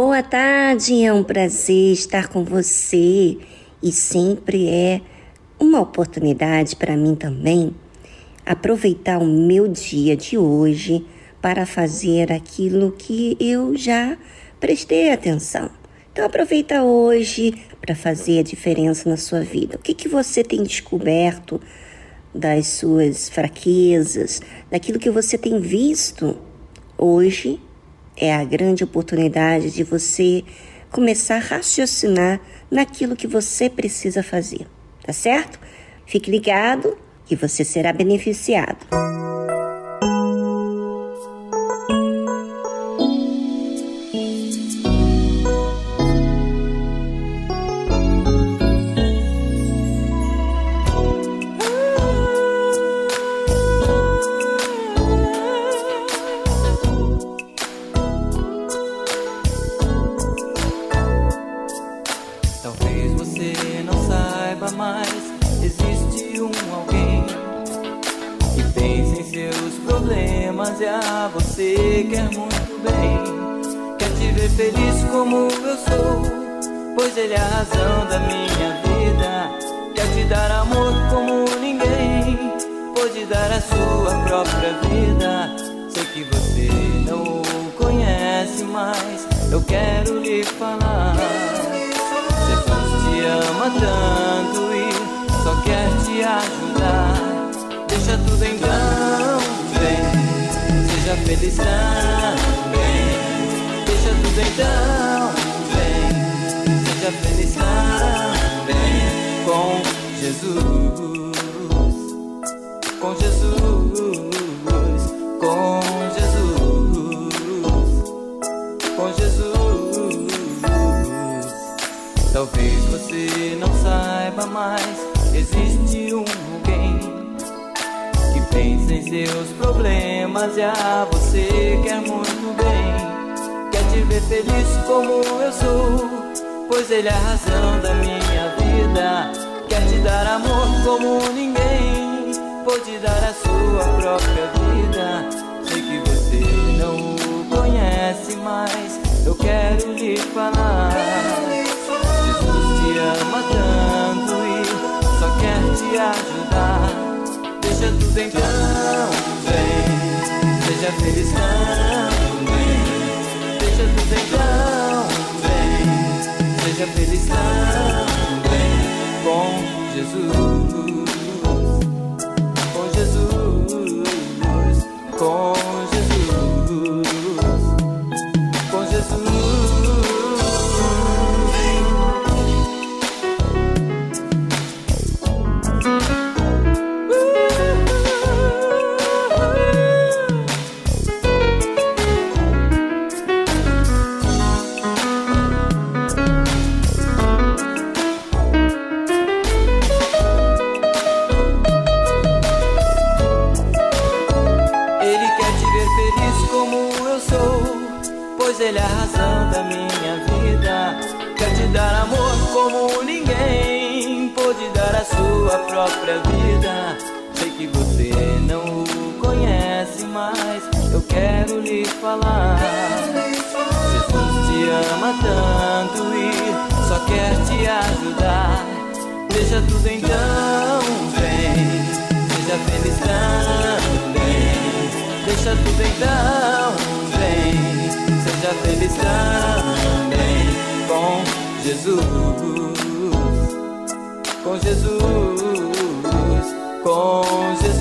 boa tarde, é um prazer estar com você e sempre é uma oportunidade para mim também aproveitar o meu dia de hoje para fazer aquilo que eu já prestei atenção. Então aproveita hoje para fazer a diferença na sua vida. O que, que você tem descoberto das suas fraquezas, daquilo que você tem visto hoje é a grande oportunidade de você começar a raciocinar naquilo que você precisa fazer, tá certo? Fique ligado e você será beneficiado. você não saiba mais. Existe um alguém Que pensa em seus problemas E a você quer muito bem. Quer te ver feliz como eu sou Pois ele é a razão da minha vida. Quer te dar amor como ninguém Pode dar a sua própria vida. Sei que você não o conhece mais Eu quero lhe falar te ama tanto e só quer te ajudar. Deixa tudo então, vem, seja feliz também. Deixa tudo então, vem, seja feliz também com Jesus. Com Jesus. você não saiba mais. Existe um alguém Que pensa em seus problemas E a você quer muito bem. Quer te ver feliz como eu sou Pois ele é a razão da minha vida. Quer te dar amor como ninguém Pode dar a sua própria vida. Sei que você não o conhece mais Eu quero lhe falar ama tanto e só quer te ajudar. Deixa tudo então, vem, seja feliz também. Deixa tudo então, vem, seja feliz também. Com Jesus, com Jesus, com própria vida. Sei que você não o conhece, mas eu quero lhe falar. Jesus te ama tanto e só quer te ajudar. Deixa tudo então, vem. Seja feliz também. Deixa tudo então, vem. Seja feliz também. Bom Jesus. com Jesus. com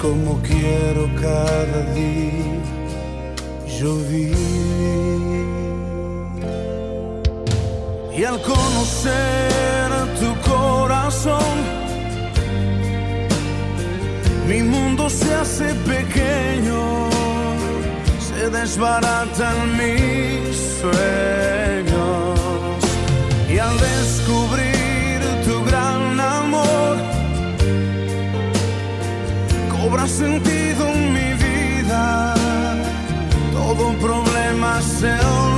Como quiero cada día yo vivir. Y al conocer tu corazón, mi mundo se hace pequeño, se desbaratan mis sueños. Y al descubrir tu gran cobra sentido en mi vida, todo problema se olvida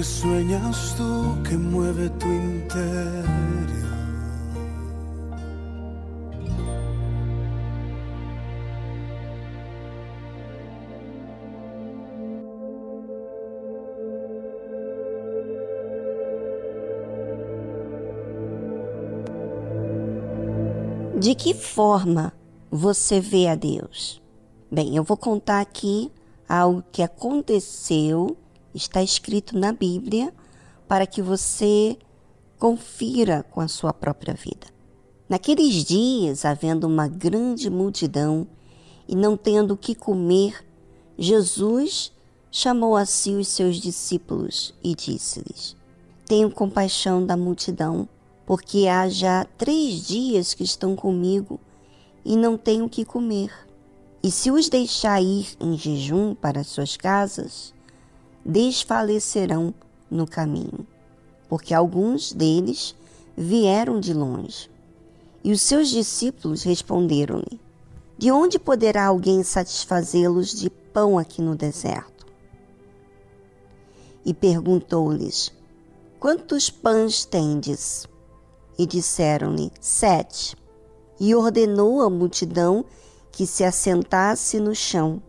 que sueñas tú que mueve tu interior. De que forma você vê a Deus? Bem, eu vou contar aqui algo que aconteceu está escrito na Bíblia para que você confira com a sua própria vida. Naqueles dias, havendo uma grande multidão e não tendo o que comer, Jesus chamou a si os seus discípulos e disse-lhes: Tenho compaixão da multidão, porque há já três dias que estão comigo e não tenho o que comer. E se os deixar ir em jejum para suas casas, desfalecerão no caminho, porque alguns deles vieram de longe. E os seus discípulos responderam-lhe: De onde poderá alguém satisfazê-los de pão aqui no deserto? E perguntou-lhes: Quantos pães tendes? E disseram-lhe: Sete. E ordenou à multidão que se assentasse no chão.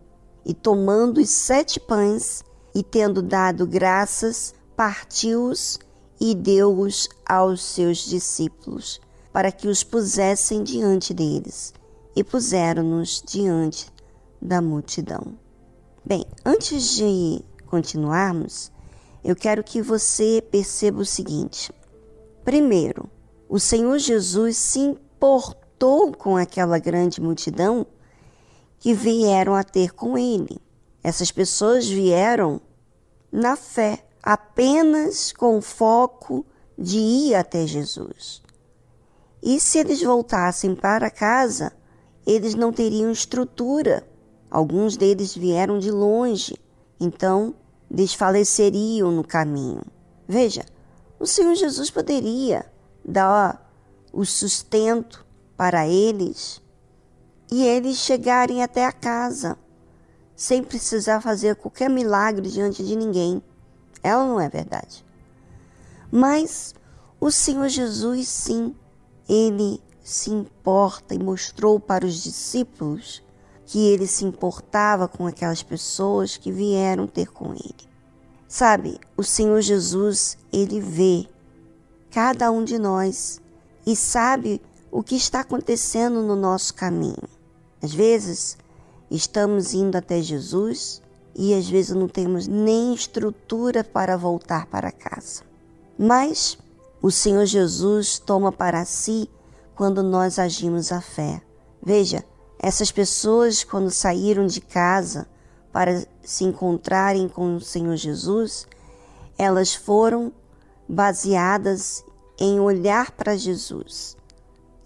E tomando os sete pães, e tendo dado graças, partiu-os e deu-os aos seus discípulos, para que os pusessem diante deles, e puseram-nos diante da multidão. Bem, antes de continuarmos, eu quero que você perceba o seguinte: primeiro, o Senhor Jesus se importou com aquela grande multidão que vieram a ter com ele. Essas pessoas vieram na fé, apenas com foco de ir até Jesus. E se eles voltassem para casa, eles não teriam estrutura. Alguns deles vieram de longe, então desfaleceriam no caminho. Veja, o Senhor Jesus poderia dar o sustento para eles e eles chegarem até a casa sem precisar fazer qualquer milagre diante de ninguém. Ela não é verdade. Mas o Senhor Jesus, sim, ele se importa e mostrou para os discípulos que ele se importava com aquelas pessoas que vieram ter com ele. Sabe, o Senhor Jesus, ele vê cada um de nós e sabe o que está acontecendo no nosso caminho. Às vezes, estamos indo até Jesus e às vezes não temos nem estrutura para voltar para casa. Mas o Senhor Jesus toma para si quando nós agimos a fé. Veja, essas pessoas, quando saíram de casa para se encontrarem com o Senhor Jesus, elas foram baseadas em olhar para Jesus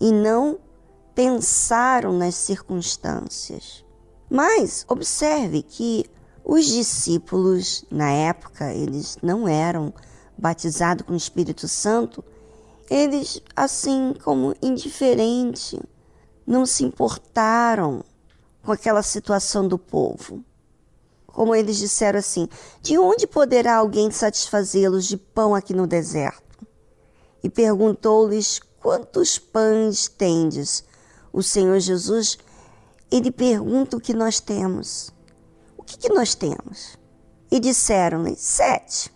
e não pensaram nas circunstâncias. Mas observe que os discípulos, na época, eles não eram batizados com o Espírito Santo, eles, assim como indiferente, não se importaram com aquela situação do povo. Como eles disseram assim: De onde poderá alguém satisfazê-los de pão aqui no deserto? E perguntou-lhes: Quantos pães tendes? O Senhor Jesus, ele pergunta o que nós temos. O que, que nós temos? E disseram-lhe: Sete.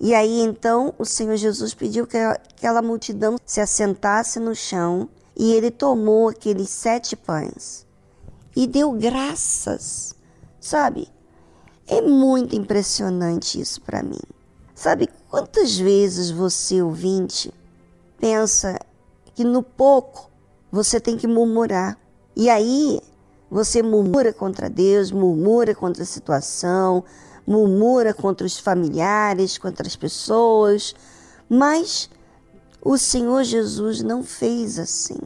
E aí então o Senhor Jesus pediu que aquela multidão se assentasse no chão e ele tomou aqueles sete pães e deu graças. Sabe? É muito impressionante isso para mim. Sabe quantas vezes você, ouvinte, pensa que no pouco você tem que murmurar. E aí você murmura contra Deus, murmura contra a situação, murmura contra os familiares, contra as pessoas, mas o Senhor Jesus não fez assim.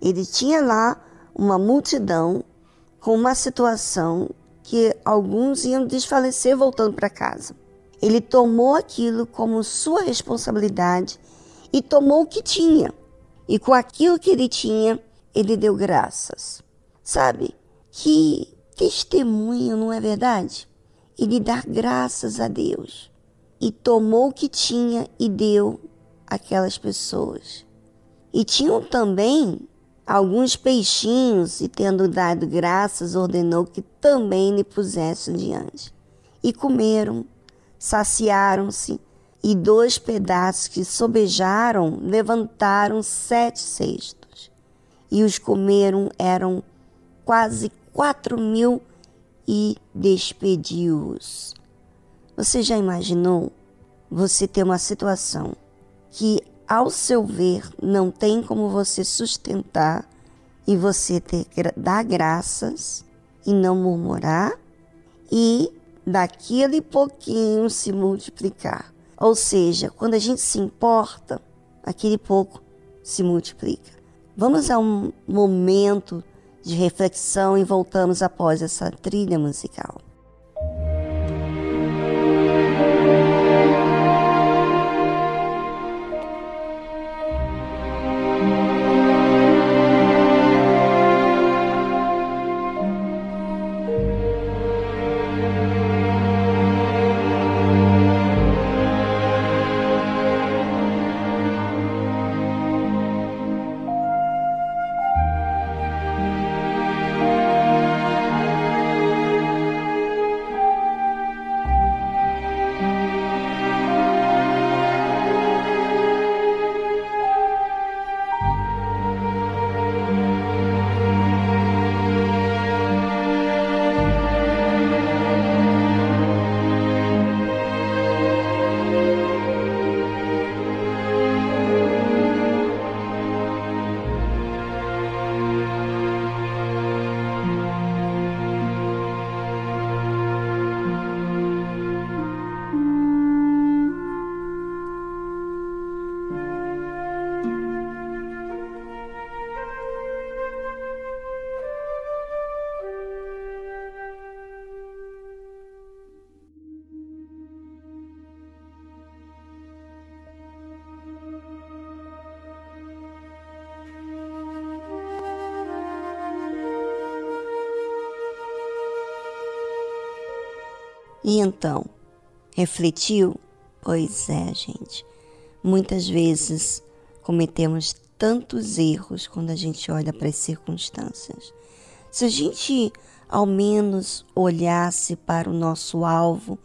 Ele tinha lá uma multidão com uma situação que alguns iam desfalecer voltando para casa. Ele tomou aquilo como sua responsabilidade e tomou o que tinha. E com aquilo que ele tinha, ele deu graças. Sabe? Que testemunho, não é verdade? e lhe dar graças a Deus. E tomou o que tinha e deu àquelas pessoas. E tinham também alguns peixinhos, e tendo dado graças, ordenou que também lhe pusessem diante. E comeram, saciaram-se, e dois pedaços que sobejaram levantaram sete cestos. E os comeram eram quase quatro mil e despediu-os. Você já imaginou você ter uma situação que, ao seu ver, não tem como você sustentar e você ter que dar graças e não murmurar e daquele pouquinho se multiplicar? Ou seja, quando a gente se importa, aquele pouco se multiplica. Vamos a um momento de reflexão e voltamos após essa trilha musical. E então, refletiu? Pois é, gente. Muitas vezes cometemos tantos erros quando a gente olha para as circunstâncias. Se a gente ao menos olhasse para o nosso alvo,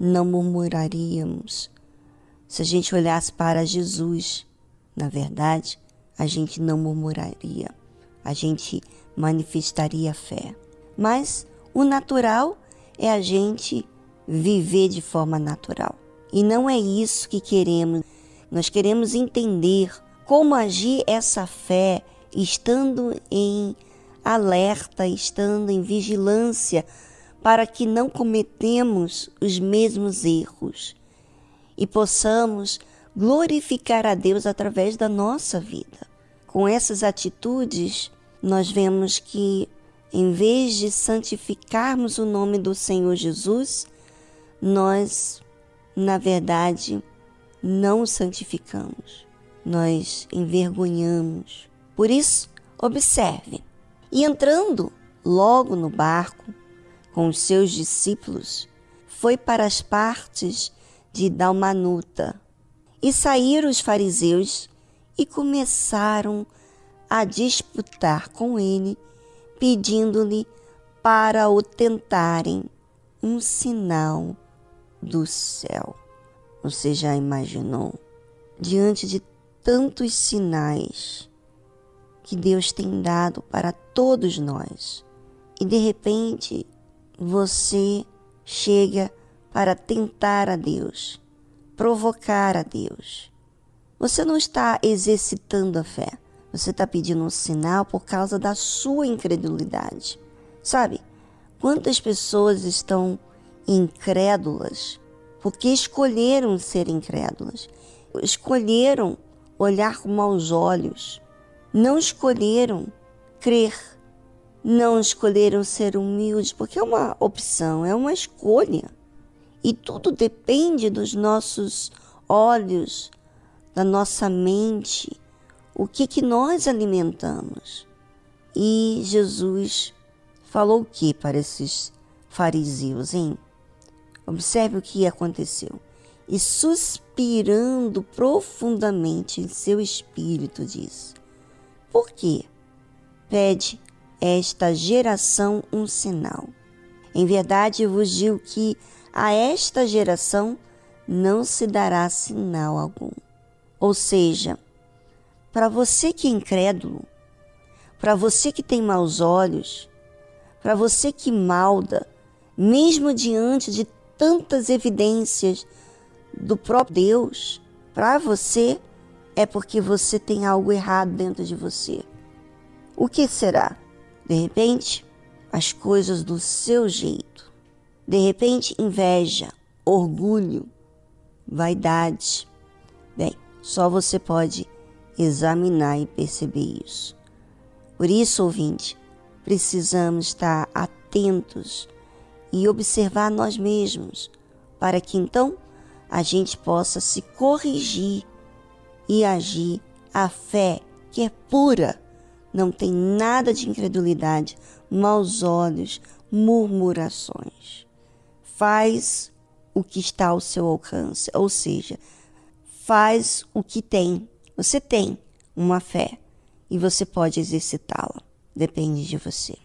não murmuraríamos. Se a gente olhasse para Jesus, na verdade, a gente não murmuraria, a gente manifestaria fé. Mas o natural é a gente viver de forma natural. E não é isso que queremos. Nós queremos entender como agir essa fé estando em alerta, estando em vigilância, para que não cometemos os mesmos erros e possamos glorificar a Deus através da nossa vida. Com essas atitudes, nós vemos que, em vez de santificarmos o nome do Senhor Jesus, nós, na verdade, não o santificamos, nós envergonhamos. Por isso, observe e entrando logo no barco com os seus discípulos, foi para as partes de Dalmanuta. E saíram os fariseus e começaram a disputar com ele, pedindo-lhe para o tentarem um sinal do céu. Você já imaginou? Diante de tantos sinais que Deus tem dado para todos nós. E de repente você chega para tentar a Deus, provocar a Deus. Você não está exercitando a fé, você está pedindo um sinal por causa da sua incredulidade. Sabe, quantas pessoas estão incrédulas porque escolheram ser incrédulas, escolheram olhar com maus olhos, não escolheram crer, não escolheram ser humildes, porque é uma opção, é uma escolha. E tudo depende dos nossos olhos, da nossa mente, o que, que nós alimentamos. E Jesus falou o que para esses fariseus, hein? Observe o que aconteceu. E suspirando profundamente em seu espírito, disse: por quê? Pede esta geração um sinal. Em verdade vos digo que a esta geração não se dará sinal algum. Ou seja, para você que é incrédulo, para você que tem maus olhos, para você que malda, mesmo diante de tantas evidências do próprio Deus, para você é porque você tem algo errado dentro de você. O que será? De repente, as coisas do seu jeito. De repente, inveja, orgulho, vaidade. Bem, só você pode examinar e perceber isso. Por isso, ouvinte, precisamos estar atentos e observar nós mesmos, para que então a gente possa se corrigir e agir a fé que é pura, não tem nada de incredulidade, maus olhos, murmurações. Faz o que está ao seu alcance, ou seja, faz o que tem. Você tem uma fé e você pode exercitá-la. Depende de você.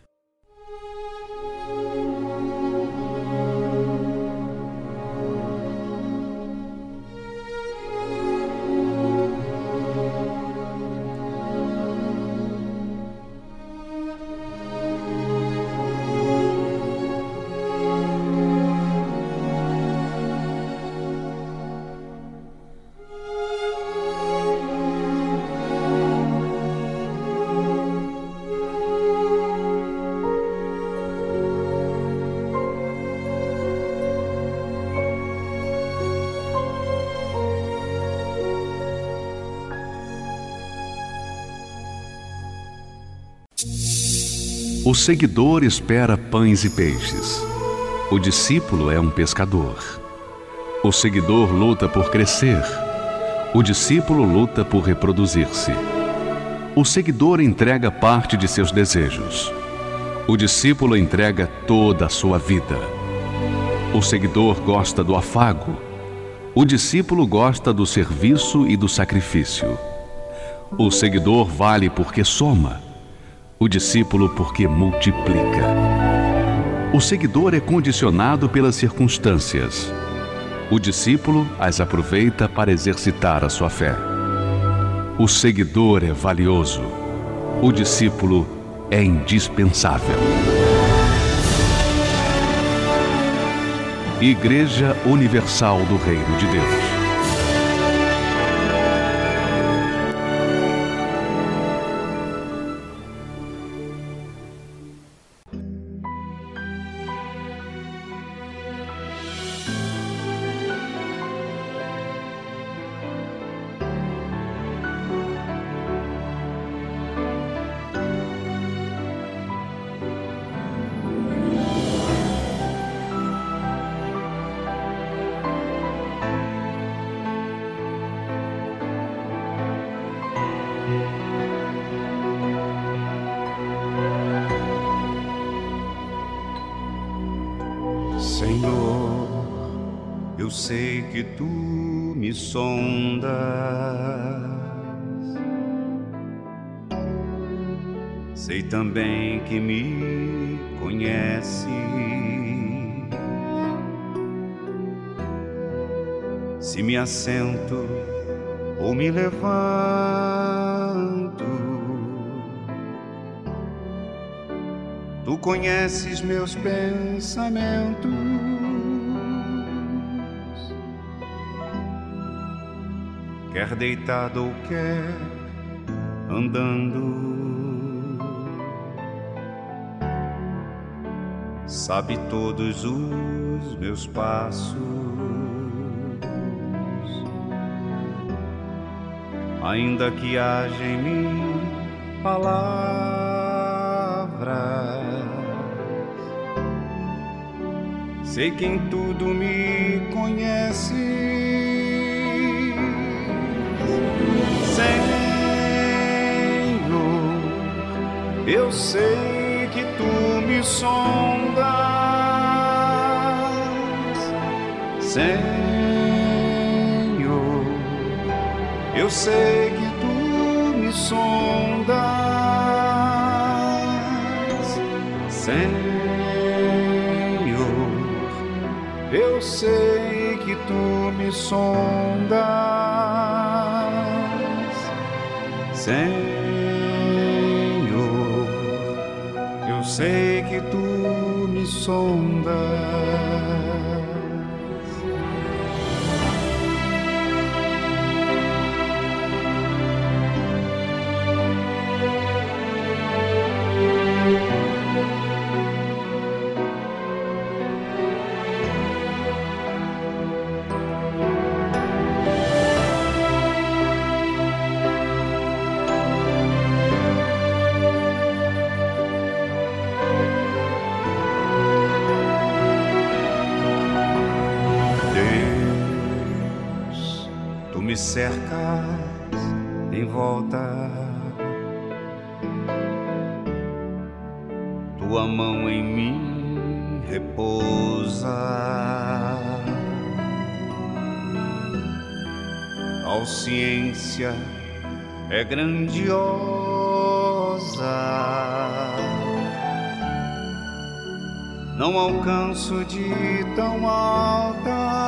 Seguidor espera pães e peixes. O discípulo é um pescador. O seguidor luta por crescer. O discípulo luta por reproduzir-se. O seguidor entrega parte de seus desejos. O discípulo entrega toda a sua vida. O seguidor gosta do afago. O discípulo gosta do serviço e do sacrifício. O seguidor vale porque soma. O discípulo porque multiplica. O seguidor é condicionado pelas circunstâncias. O discípulo as aproveita para exercitar a sua fé. O seguidor é valioso. O discípulo é indispensável. Igreja Universal do Reino de Deus. Também que me conhece. Se me assento ou me levanto, tu conheces meus pensamentos. Quer deitado ou quer andando. sabe todos os meus passos. Ainda que haja em mim palavras, sei que em tudo me conhece. Senhor, eu sei que tu me sondas. Senhor, eu sei que tu me sondas, Senhor, eu sei que tu me sondas, Senhor, eu sei que tu me sondas. Ciência é grandiosa. Não alcanço de tão alta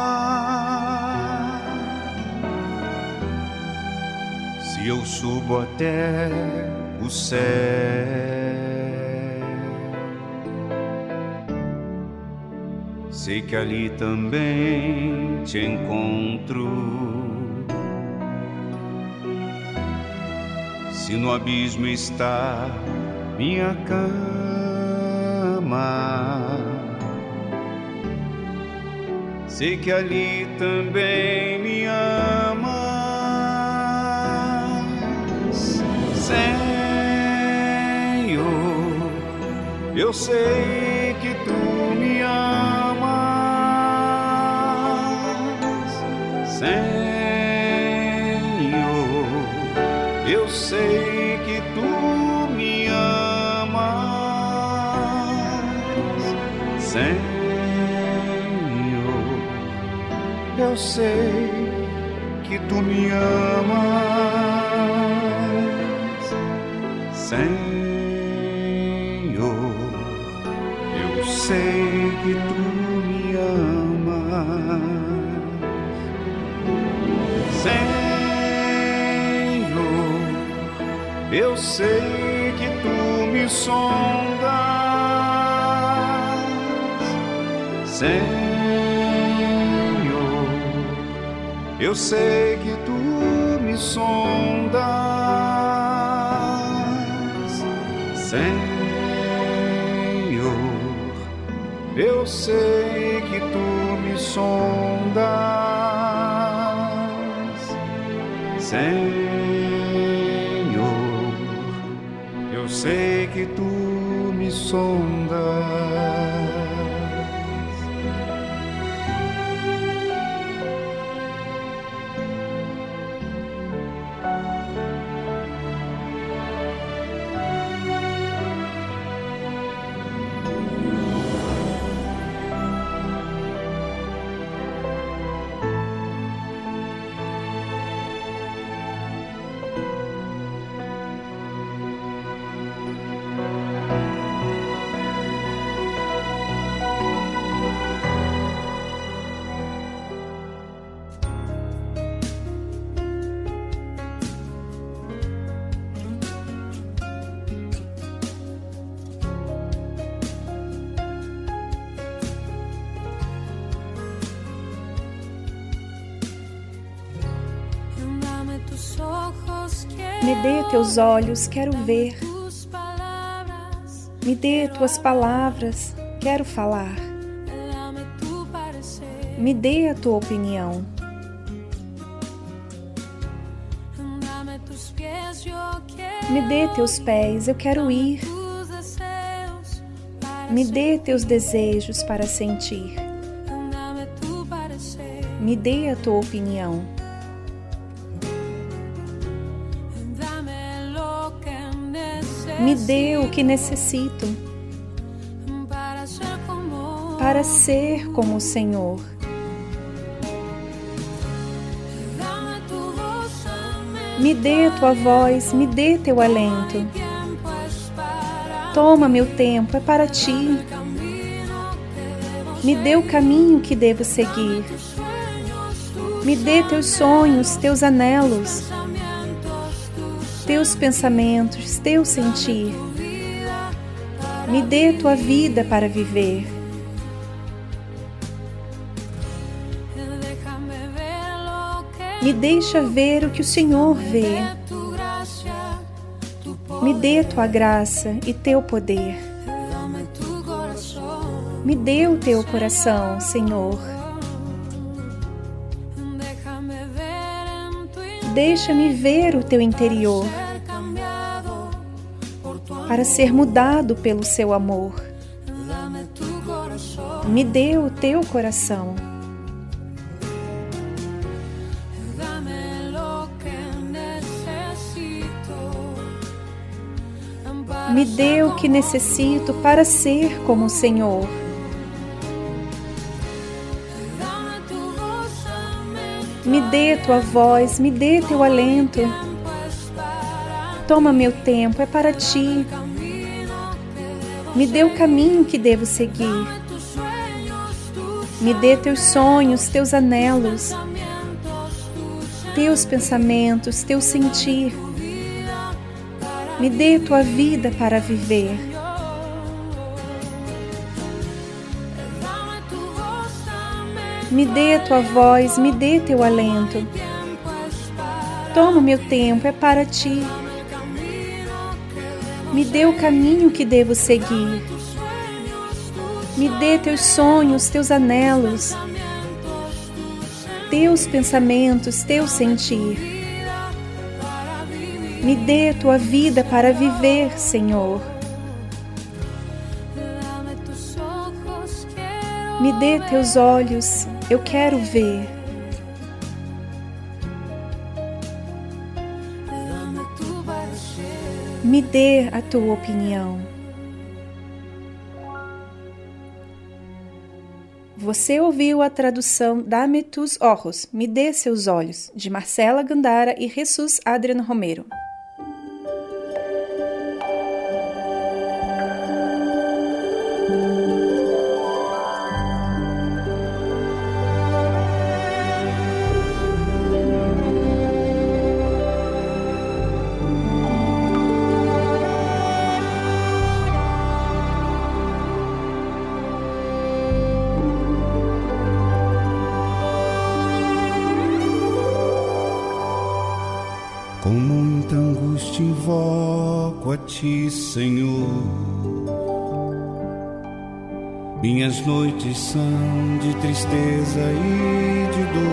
Se eu subo até o céu, sei que ali também te encontro. Se no abismo está minha cama, sei que ali também me ama. Senhor, eu sei eu sei que tu me amas, Senhor. Eu sei que tu me amas, Senhor. Eu sei que tu me sondas, Senhor. Eu sei que tu me sondas, Senhor. Eu sei que tu me sondas, Senhor. Eu sei que tu me sondas. Me dê teus olhos, quero ver. Me dê tuas palavras, quero falar. Me dê a tua opinião. Me dê teus pés, eu quero ir. Me dê teus desejos para sentir. Me dê a tua opinião. Me dê o que necessito para ser como o Senhor. Me dê tua voz, me dê teu alento. Toma meu tempo, é para ti. Me dê o caminho que devo seguir. Me dê teus sonhos, teus anelos teus pensamentos, teu sentir. Me dê tua vida para viver. Me deixa ver o que o Senhor vê. Me dê tua graça e teu poder. Me dê o teu coração, Senhor. Deixa-me ver o teu interior para ser mudado pelo seu amor. Me dê o teu coração. Me dê o que necessito para ser como o Senhor. Me dê tua voz, me dê teu alento. Toma meu tempo, é para ti. Me dê o caminho que devo seguir. Me dê teus sonhos, teus anelos, teus pensamentos, teu sentir. Me dê tua vida para viver. Me dê tua voz, me dê teu alento. Toma meu tempo, é para ti. Me dê o caminho que devo seguir. Me dê teus sonhos, teus anelos, teus pensamentos, teu sentir. Me dê tua vida para viver, Senhor. Me dê teus olhos, eu quero ver. Me dê a tua opinião. Você ouviu a tradução Dame tus ojos, Me dê seus olhos, de Marcela Gandara e Jesus Adriano Romero. Noites são de tristeza e de dor.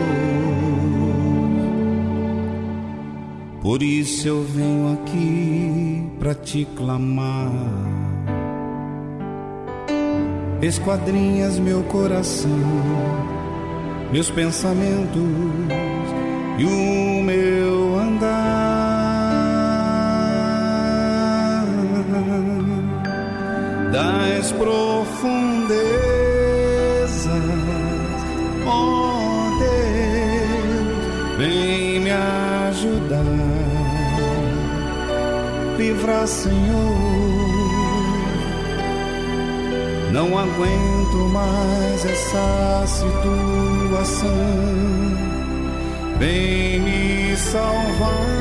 Por isso eu venho aqui para te clamar. Esquadrinhas meu coração, meus pensamentos e o meu andar. das profundezas, livrar, Senhor. Não aguento mais essa situação, vem me salvar.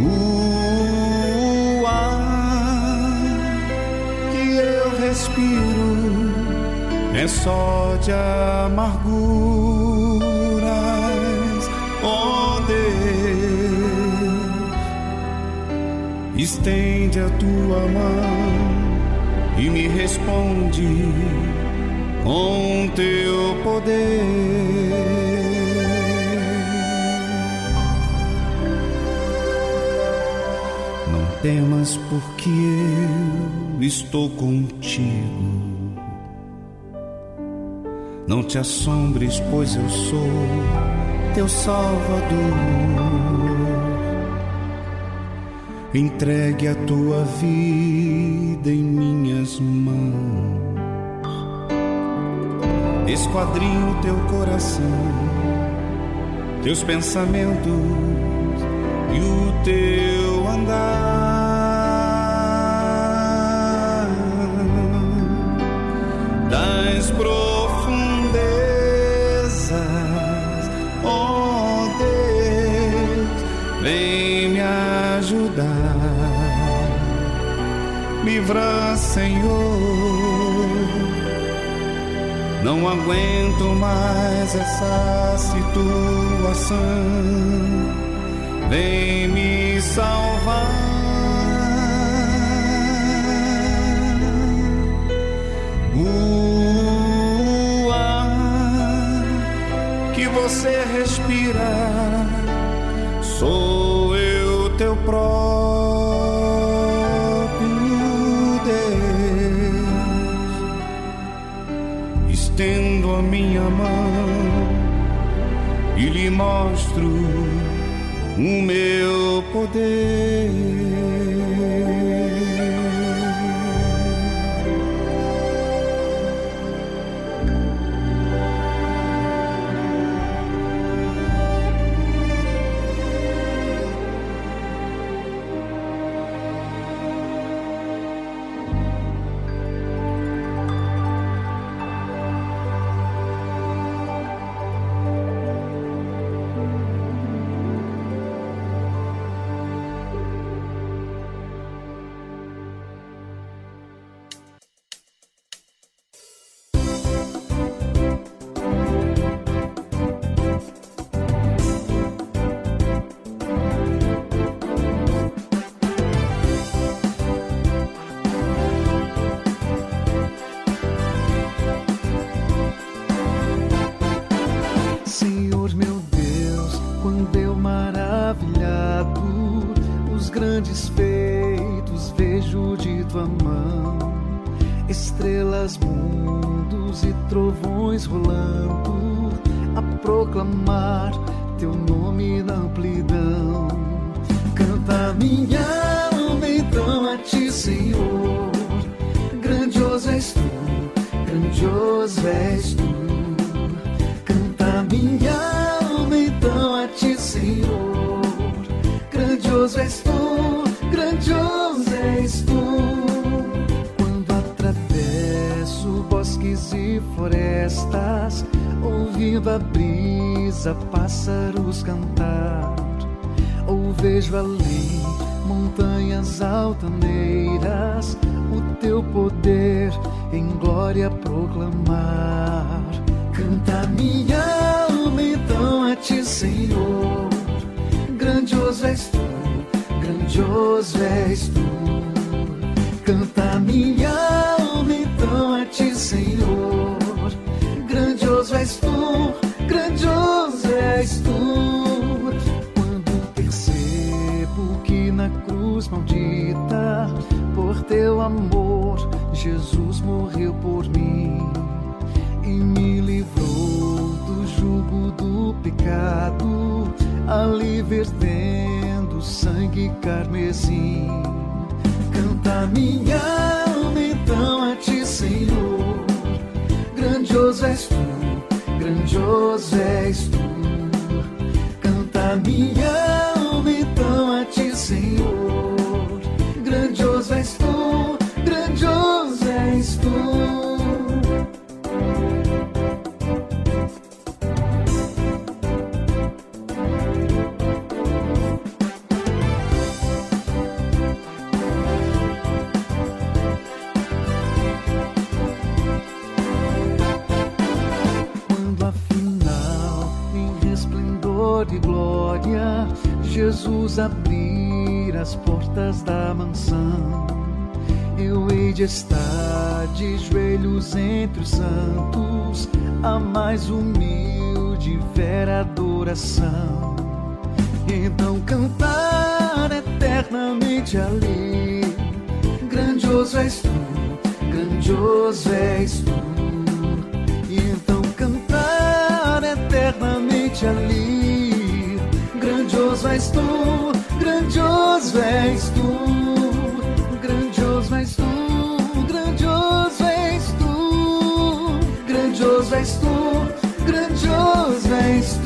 O ar que eu respiro é só de amarguras. Estende a tua mão e me responde com teu poder. temas, porque eu estou contigo. Não te assombres, pois eu sou teu Salvador. Entregue a tua vida em minhas mãos. Esquadrinho teu coração, teus pensamentos e o teu andar. Livra, Senhor. Não aguento mais essa situação, vem me salvar. você respira, sou a minha mão e lhe mostro o meu poder. Ti, Senhor. Grandioso és tu, grandioso és tu. Canta minha alma então a ti, Senhor. Grandioso és tu, grandioso és tu. Quando percebo que na cruz maldita, por teu amor, Jesus morreu por mim e me livrou pecado, ali vertendo sangue carmesim. Canta minha alma então a ti, Senhor. Grandioso és tu, grandioso és tu. Canta minha alma glória, Jesus abrir as portas da mansão, eu hei de estar de joelhos entre os santos, a mais humilde vera adoração. Então cantar eternamente ali, grandioso és tu, grandioso és tu. E então cantar eternamente ali. Grandioso és tu, grandioso és tu, grandioso és tu, grandioso és tu, grandioso és tu, grandioso és tu.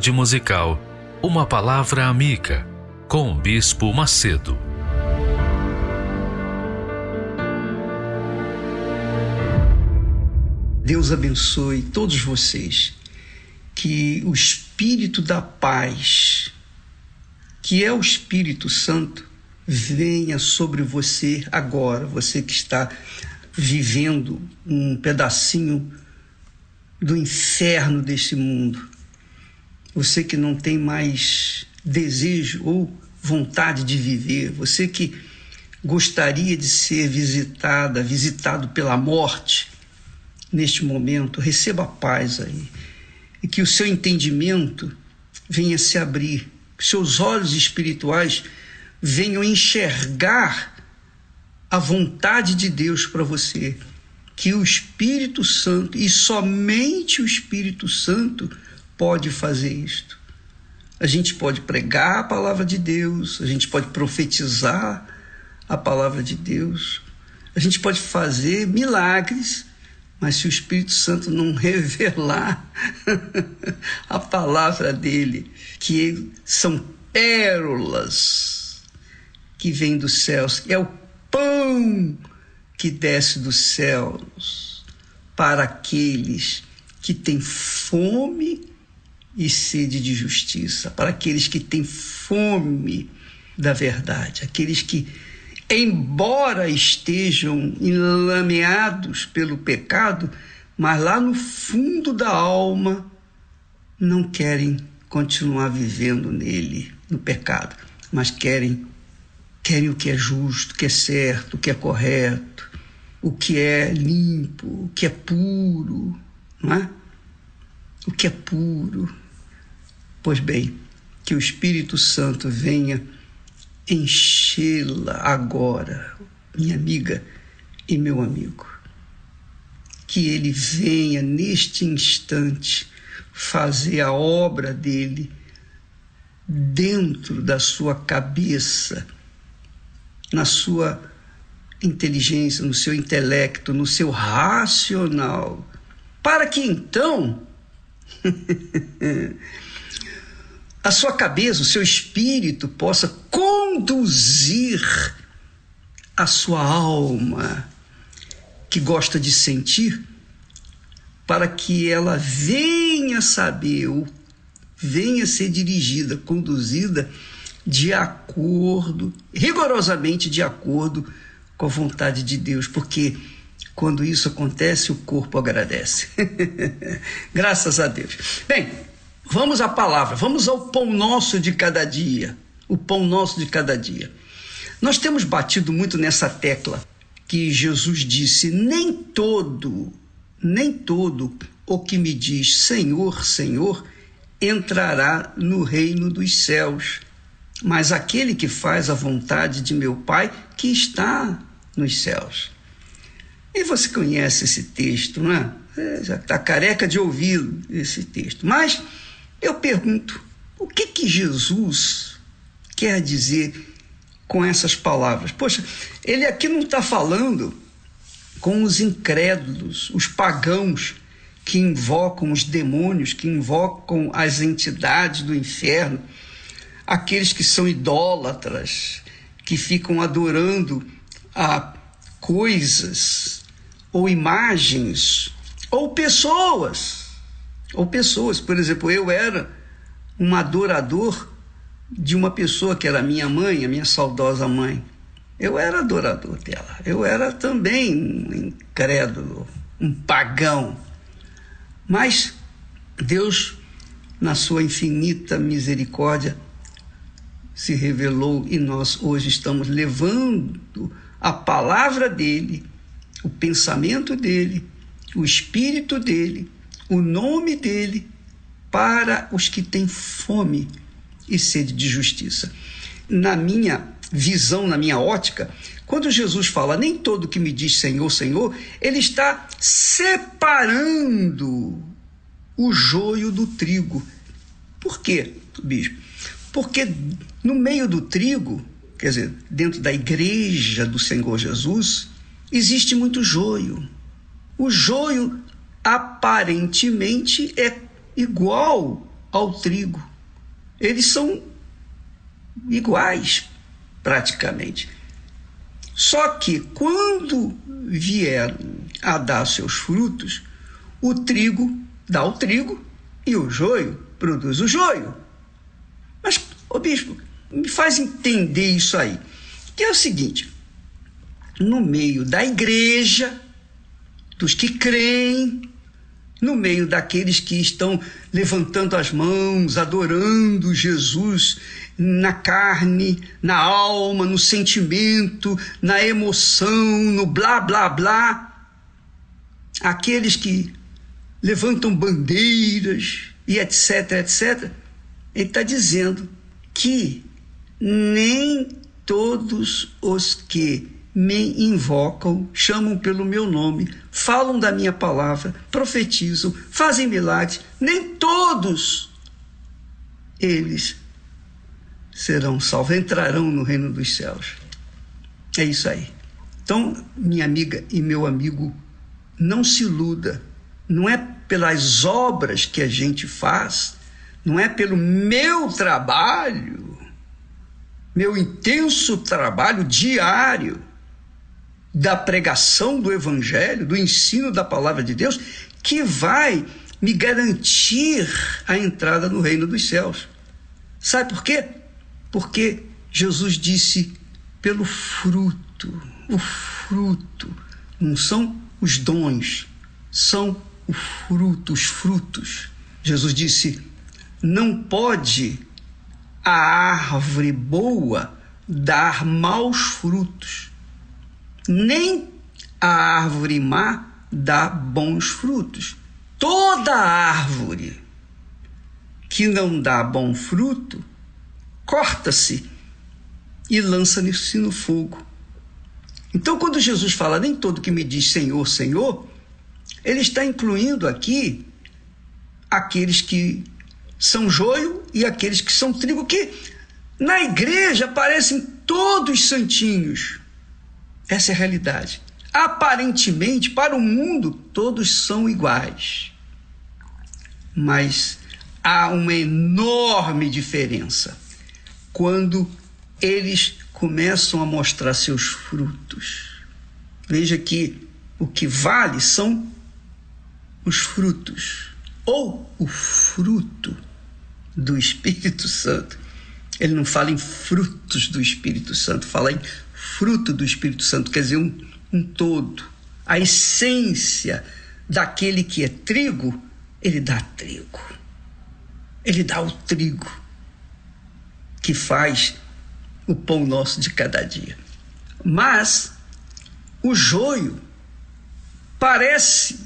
Tarde musical, uma palavra amiga com o Bispo Macedo. Deus abençoe todos vocês. Que o Espírito da paz, que é o Espírito Santo, venha sobre você agora, você que está vivendo um pedacinho do inferno deste mundo. Você que não tem mais desejo ou vontade de viver, você que gostaria de ser visitada, visitado pela morte neste momento, receba a paz aí. E que o seu entendimento venha se abrir, que seus olhos espirituais venham enxergar a vontade de Deus para você que o Espírito Santo, e somente o Espírito Santo, pode fazer isto. A gente pode pregar a palavra de Deus, a gente pode profetizar a palavra de Deus, a gente pode fazer milagres, mas se o Espírito Santo não revelar a palavra dele, que são pérolas que vêm dos céus, é o pão que desce dos céus para aqueles que têm fome e sede de justiça, para aqueles que têm fome da verdade, aqueles que, embora estejam enlameados pelo pecado, mas lá no fundo da alma não querem continuar vivendo nele, no pecado, mas querem querem o que é justo, o que é certo, o que é correto, o que é limpo, o que é puro, não é? O que é puro. Pois bem, que o Espírito Santo venha enchê-la agora, minha amiga e meu amigo. Que ele venha neste instante fazer a obra dele dentro da sua cabeça, na sua inteligência, no seu intelecto, no seu racional, para que então a sua cabeça, o seu espírito possa conduzir a sua alma que gosta de sentir para que ela venha saber, venha ser dirigida, conduzida de acordo, rigorosamente de acordo com a vontade de Deus, porque quando isso acontece, o corpo agradece. Graças a Deus. Bem, vamos à palavra, vamos ao pão nosso de cada dia. O pão nosso de cada dia. Nós temos batido muito nessa tecla que Jesus disse: nem todo nem todo o que me diz Senhor, Senhor entrará no reino dos céus, mas aquele que faz a vontade de meu Pai que está nos céus. E você conhece esse texto, não é? é está careca de ouvir esse texto. Mas eu pergunto: o que, que Jesus quer dizer com essas palavras? Poxa, ele aqui não está falando com os incrédulos, os pagãos que invocam os demônios, que invocam as entidades do inferno, aqueles que são idólatras, que ficam adorando a coisas ou imagens ou pessoas. Ou pessoas, por exemplo, eu era um adorador de uma pessoa que era minha mãe, a minha saudosa mãe. Eu era adorador dela. Eu era também um incrédulo, um pagão. Mas Deus, na sua infinita misericórdia, se revelou e nós hoje estamos levando a palavra dele, o pensamento dele, o espírito dele, o nome dele para os que têm fome e sede de justiça. Na minha visão, na minha ótica, quando Jesus fala, nem todo que me diz Senhor, Senhor, ele está separando o joio do trigo. Por quê, bispo? Porque no meio do trigo, quer dizer, dentro da igreja do Senhor Jesus, existe muito joio. O joio aparentemente é igual ao trigo. Eles são iguais, praticamente. Só que quando vier a dar seus frutos, o trigo dá o trigo e o joio produz o joio. Mas, ô bispo, me faz entender isso aí. Que é o seguinte: no meio da igreja, dos que creem, no meio daqueles que estão levantando as mãos, adorando Jesus na carne, na alma, no sentimento, na emoção, no blá blá blá. Aqueles que levantam bandeiras e etc, etc. Ele está dizendo que nem todos os que me invocam, chamam pelo meu nome, falam da minha palavra, profetizam, fazem milagres, nem todos eles serão salvos, entrarão no reino dos céus. É isso aí. Então, minha amiga e meu amigo, não se iluda. Não é pelas obras que a gente faz, não é pelo meu trabalho, meu intenso trabalho diário da pregação do Evangelho, do ensino da palavra de Deus, que vai me garantir a entrada no reino dos céus. Sabe por quê? Porque Jesus disse pelo fruto, o fruto, não são os dons, são o fruto, os frutos. Jesus disse: não pode a árvore boa dar maus frutos nem a árvore má dá bons frutos. Toda árvore que não dá bom fruto, corta-se e lança-se no fogo. Então, quando Jesus fala, nem todo que me diz Senhor, Senhor, ele está incluindo aqui aqueles que são joio e aqueles que são trigo, que na igreja parecem todos santinhos. Essa é a realidade. Aparentemente, para o mundo, todos são iguais. Mas há uma enorme diferença quando eles começam a mostrar seus frutos. Veja que o que vale são os frutos, ou o fruto do Espírito Santo. Ele não fala em frutos do Espírito Santo, fala em fruto do Espírito Santo, quer dizer, um, um todo. A essência daquele que é trigo, ele dá trigo. Ele dá o trigo que faz o pão nosso de cada dia. Mas o joio parece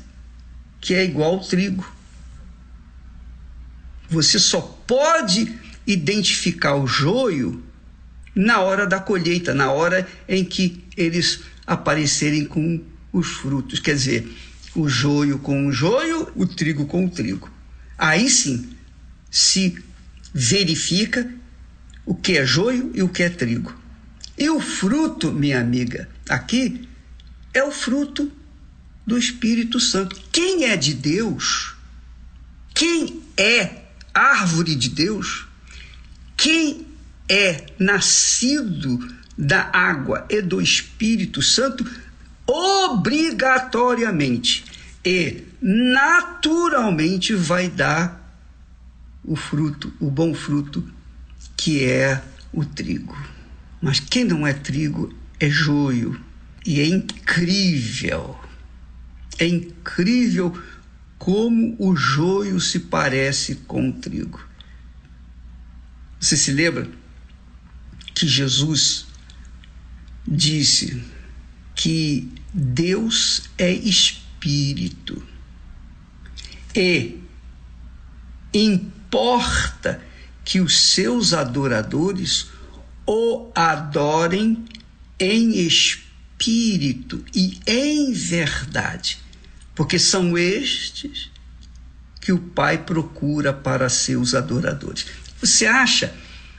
que é igual ao trigo. Você só pode identificar o joio na hora da colheita, na hora em que eles aparecerem com os frutos. Quer dizer, o joio com o joio, o trigo com o trigo. Aí sim se verifica o que é joio e o que é trigo. E o fruto, minha amiga, aqui é o fruto do Espírito Santo. Quem é de Deus, quem é árvore de Deus, quem é nascido da água e do Espírito Santo, obrigatoriamente e naturalmente vai dar o fruto, o bom fruto, que é o trigo. Mas quem não é trigo é joio. E é incrível, é incrível como o joio se parece com o trigo. Você se lembra que Jesus disse que Deus é espírito e importa que os seus adoradores o adorem em espírito e em verdade, porque são estes que o Pai procura para seus adoradores. Você acha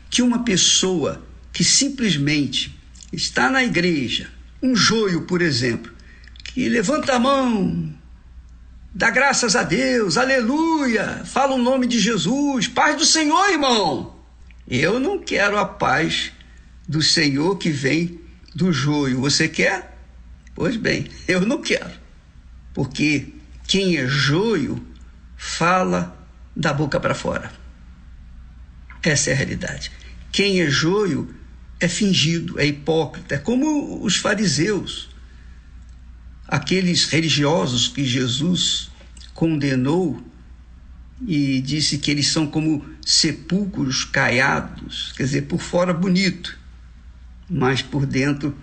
que uma pessoa que simplesmente está na igreja, um joio, por exemplo, que levanta a mão, dá graças a Deus, aleluia, fala o nome de Jesus, paz do Senhor, irmão. Eu não quero a paz do Senhor que vem do joio. Você quer? Pois bem, eu não quero. Porque quem é joio fala da boca para fora. Essa é a realidade. Quem é joio é fingido, é hipócrita, é como os fariseus, aqueles religiosos que Jesus condenou e disse que eles são como sepulcros caiados, quer dizer, por fora bonito, mas por dentro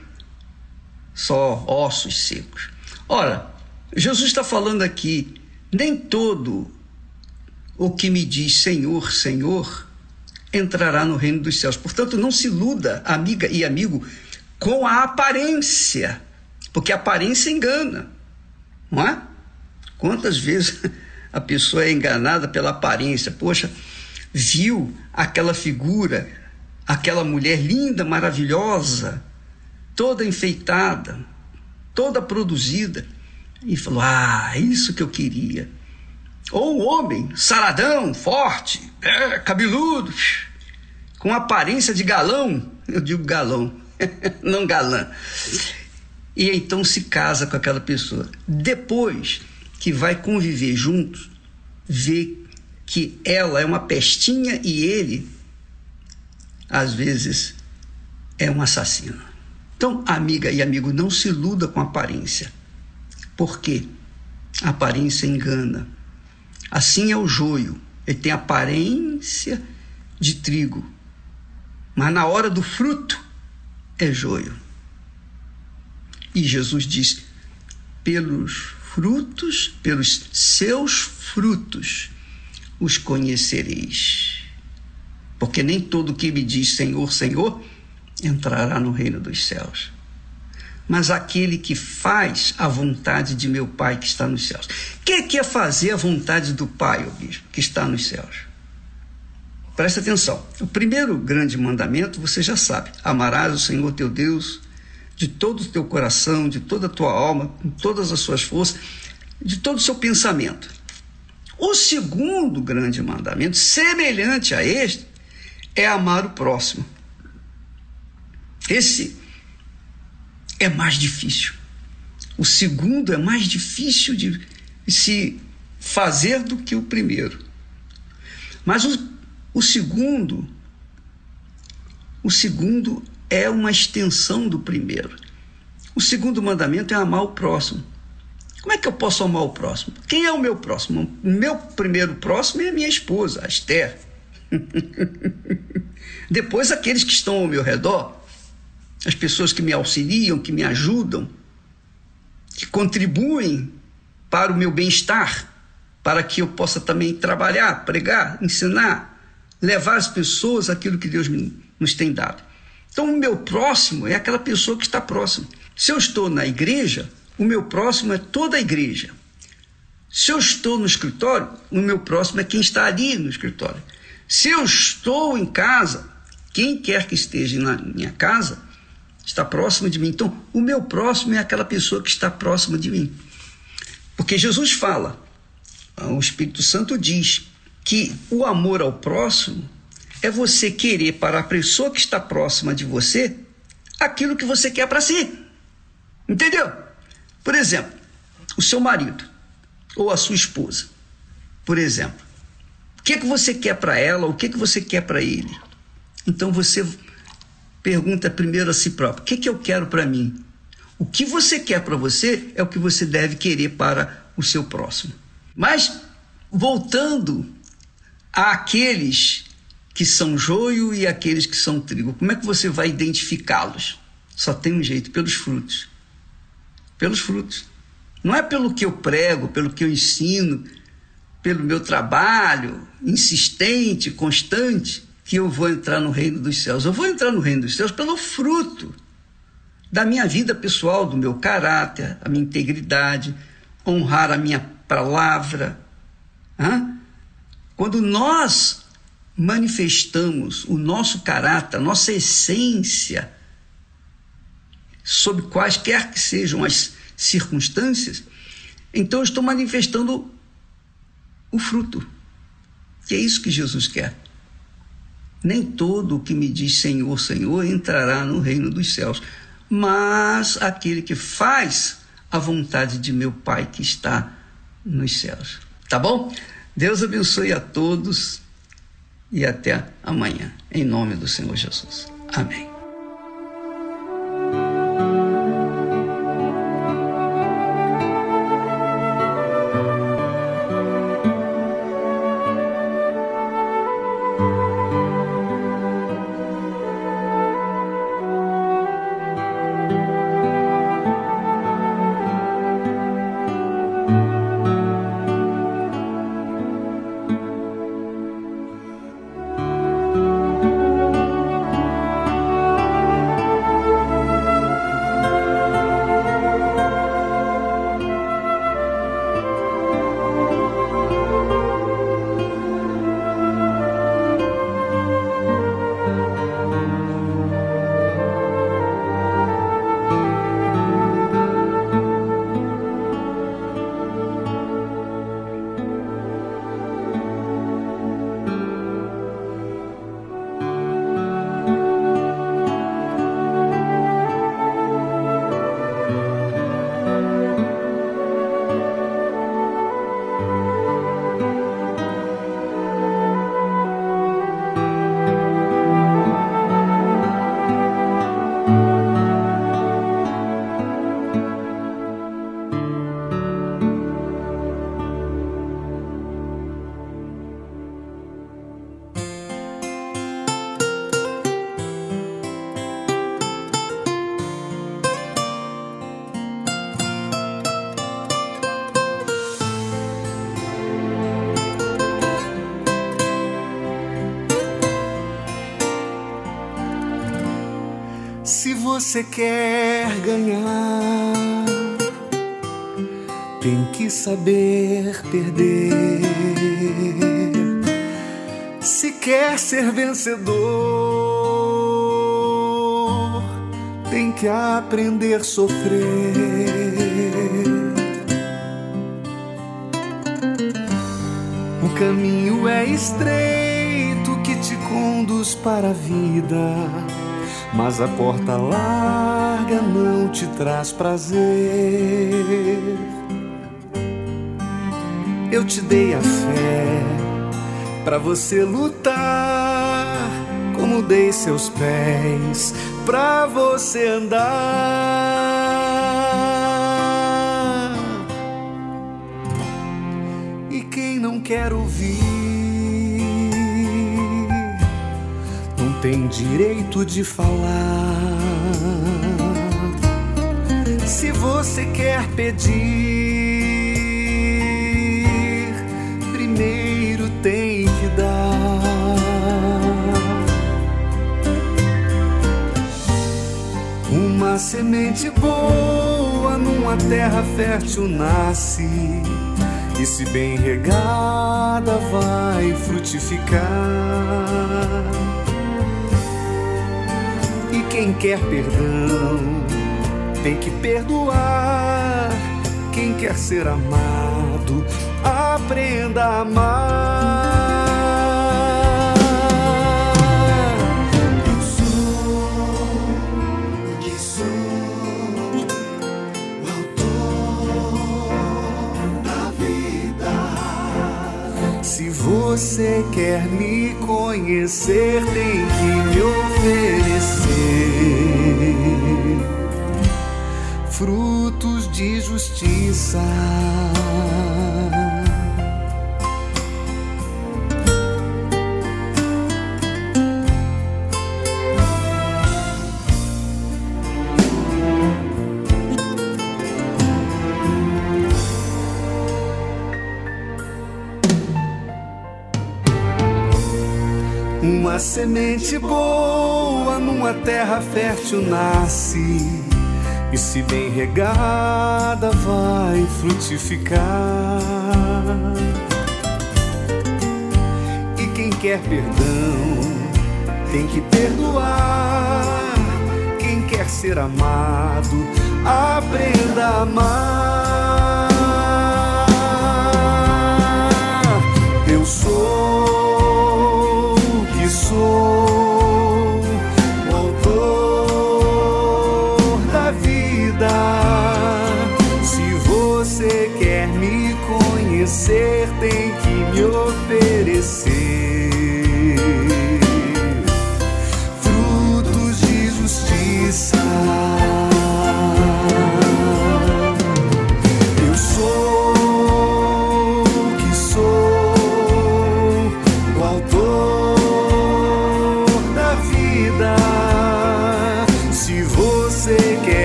só ossos secos. Ora, Jesus está falando aqui, nem todo o que me diz Senhor, Senhor, entrará no reino dos céus. Portanto, não se iluda, amiga e amigo, com a aparência, porque a aparência engana, não é? Quantas vezes a pessoa é enganada pela aparência? Poxa, viu aquela figura, aquela mulher linda, maravilhosa, toda enfeitada, toda produzida, e falou: Ah, é isso que eu queria ou um homem saradão, forte, é, cabeludo, com aparência de galão, eu digo galão, não galã. E então se casa com aquela pessoa. Depois que vai conviver juntos, vê que ela é uma pestinha e ele, às vezes, é um assassino. Então, amiga e amigo, não se iluda com aparência. Por quê? Aparência engana. Assim é o joio, ele tem aparência de trigo, mas na hora do fruto é joio. E Jesus diz pelos frutos, pelos seus frutos os conhecereis. Porque nem todo que me diz Senhor, Senhor entrará no reino dos céus. Mas aquele que faz a vontade de meu Pai que está nos céus. O que é fazer a vontade do Pai, ó bispo, que está nos céus? Presta atenção. O primeiro grande mandamento você já sabe: amarás o Senhor teu Deus de todo o teu coração, de toda a tua alma, com todas as suas forças, de todo o seu pensamento. O segundo grande mandamento, semelhante a este, é amar o próximo. Esse é mais difícil. O segundo é mais difícil de se fazer do que o primeiro. Mas o, o segundo, o segundo é uma extensão do primeiro. O segundo mandamento é amar o próximo. Como é que eu posso amar o próximo? Quem é o meu próximo? O meu primeiro próximo é a minha esposa, a Esther. Depois, aqueles que estão ao meu redor, as pessoas que me auxiliam, que me ajudam, que contribuem para o meu bem-estar, para que eu possa também trabalhar, pregar, ensinar, levar as pessoas aquilo que Deus nos tem dado. Então, o meu próximo é aquela pessoa que está próximo. Se eu estou na igreja, o meu próximo é toda a igreja. Se eu estou no escritório, o meu próximo é quem está ali no escritório. Se eu estou em casa, quem quer que esteja na minha casa está próximo de mim. Então, o meu próximo é aquela pessoa que está próxima de mim. Porque Jesus fala, o Espírito Santo diz que o amor ao próximo é você querer para a pessoa que está próxima de você aquilo que você quer para si. Entendeu? Por exemplo, o seu marido ou a sua esposa, por exemplo. O que, é que você quer para ela, o que, é que você quer para ele? Então você pergunta primeiro a si próprio: o que, que eu quero para mim? O que você quer para você é o que você deve querer para o seu próximo. Mas, voltando àqueles que são joio e aqueles que são trigo. Como é que você vai identificá-los? Só tem um jeito, pelos frutos. Pelos frutos. Não é pelo que eu prego, pelo que eu ensino, pelo meu trabalho insistente, constante, que eu vou entrar no reino dos céus. Eu vou entrar no reino dos céus pelo fruto da minha vida pessoal, do meu caráter, a minha integridade, honrar a minha palavra. Hã? Quando nós manifestamos o nosso caráter, a nossa essência, sob quaisquer que sejam as circunstâncias, então eu estou manifestando o fruto, que é isso que Jesus quer. Nem todo o que me diz Senhor, Senhor entrará no reino dos céus, mas aquele que faz a vontade de meu Pai que está nos céus. Tá bom? Deus abençoe a todos e até amanhã. Em nome do Senhor Jesus. Amém. Você quer ganhar, tem que saber perder. Se quer ser vencedor, tem que aprender a sofrer. O caminho é estreito que te conduz para a vida mas a porta larga não te traz prazer. Eu te dei a fé para você lutar, como dei seus pés para você andar. Direito de falar. Se você quer pedir, primeiro tem que dar. Uma semente boa numa terra fértil nasce. E se bem regada, vai frutificar. Quem quer perdão tem que perdoar. Quem quer ser amado, aprenda a amar. Eu sou que sou o autor da vida. Se você quer me conhecer, tem que me oferecer frutos de justiça. Uma semente boa numa terra fértil nasce e se bem regada vai frutificar. E quem quer perdão tem que perdoar. Quem quer ser amado, aprenda a amar. Eu sou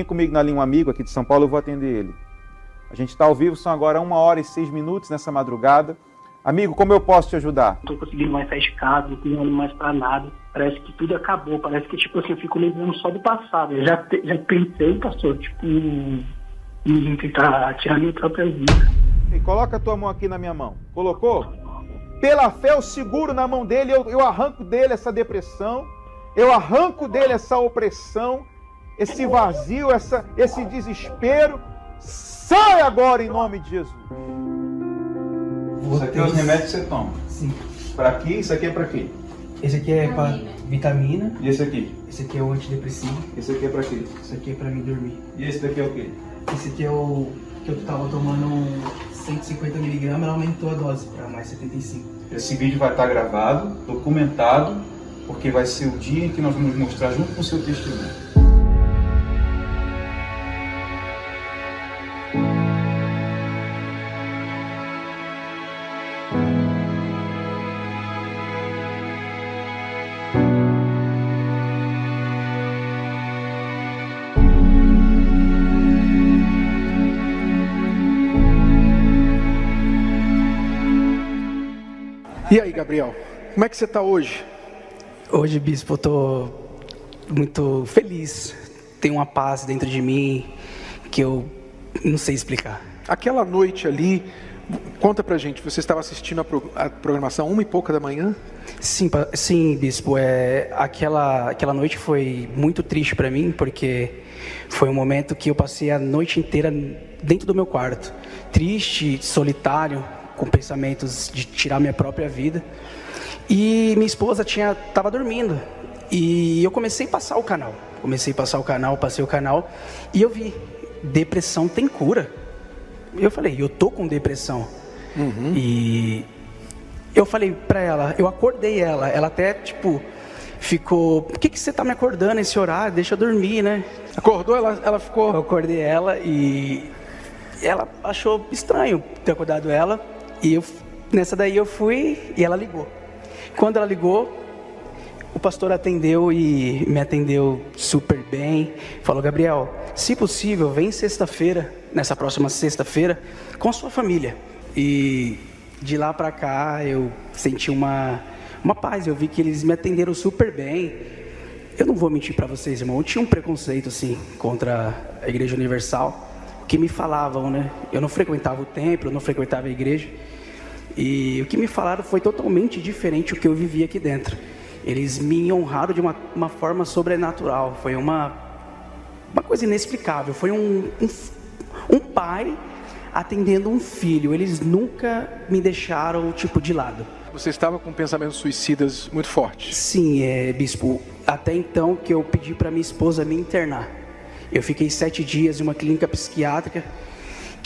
Tenho comigo na linha um amigo aqui de São Paulo, eu vou atender ele. A gente está ao vivo, são agora uma hora e seis minutos nessa madrugada. Amigo, como eu posso te ajudar? Não tô conseguindo mais sair de casa, não tô olhando mais para nada. Parece que tudo acabou. Parece que, tipo assim, eu fico lembrando só do passado. Eu já, já pensei, pastor, tipo, em, em tentar tirar minha própria vida. E coloca a tua mão aqui na minha mão. Colocou? Pela fé eu seguro na mão dele, eu, eu arranco dele essa depressão, eu arranco dele essa opressão, esse vazio, essa, esse desespero. Sai agora em nome de Jesus. Isso aqui é os remédios que você toma. Sim. Para quê? Isso aqui é para quê? Esse aqui é para vitamina. E esse aqui? Esse aqui é o antidepressivo. Esse aqui é para quê? Esse aqui é para me dormir. E esse daqui é o quê? Esse aqui é o que eu tava tomando 150 miligramas, ela aumentou a dose para mais 75. Esse vídeo vai estar gravado, documentado, porque vai ser o dia em que nós vamos mostrar junto com o seu testemunho. E aí, Gabriel, como é que você está hoje? Hoje, bispo, eu tô muito feliz. Tem uma paz dentro de mim que eu não sei explicar. Aquela noite ali, conta pra gente, você estava assistindo a programação uma e pouca da manhã? Sim, sim, bispo. É, aquela, aquela noite foi muito triste para mim, porque foi um momento que eu passei a noite inteira dentro do meu quarto. Triste, solitário, com pensamentos de tirar minha própria vida. E minha esposa tinha estava dormindo. E eu comecei a passar o canal. Comecei a passar o canal, passei o canal e eu vi depressão tem cura. Eu falei, eu tô com depressão. Uhum. E eu falei para ela, eu acordei ela, ela até tipo ficou, por que, que você tá me acordando esse horário? Deixa eu dormir, né? Acordou, ela, ela ficou. Eu acordei ela e ela achou estranho ter acordado ela. E eu, nessa daí eu fui e ela ligou. Quando ela ligou, o pastor atendeu e me atendeu super bem. Falou: Gabriel, se possível, vem sexta-feira, nessa próxima sexta-feira, com sua família. E de lá para cá eu senti uma, uma paz. Eu vi que eles me atenderam super bem. Eu não vou mentir para vocês, irmão. Eu tinha um preconceito assim contra a Igreja Universal, que me falavam, né? Eu não frequentava o templo, eu não frequentava a igreja. E o que me falaram foi totalmente diferente do que eu vivi aqui dentro. Eles me honraram de uma, uma forma sobrenatural. Foi uma, uma coisa inexplicável. Foi um, um, um pai atendendo um filho. Eles nunca me deixaram tipo de lado. Você estava com pensamentos suicidas muito fortes? Sim, é, bispo. Até então que eu pedi para minha esposa me internar. Eu fiquei sete dias em uma clínica psiquiátrica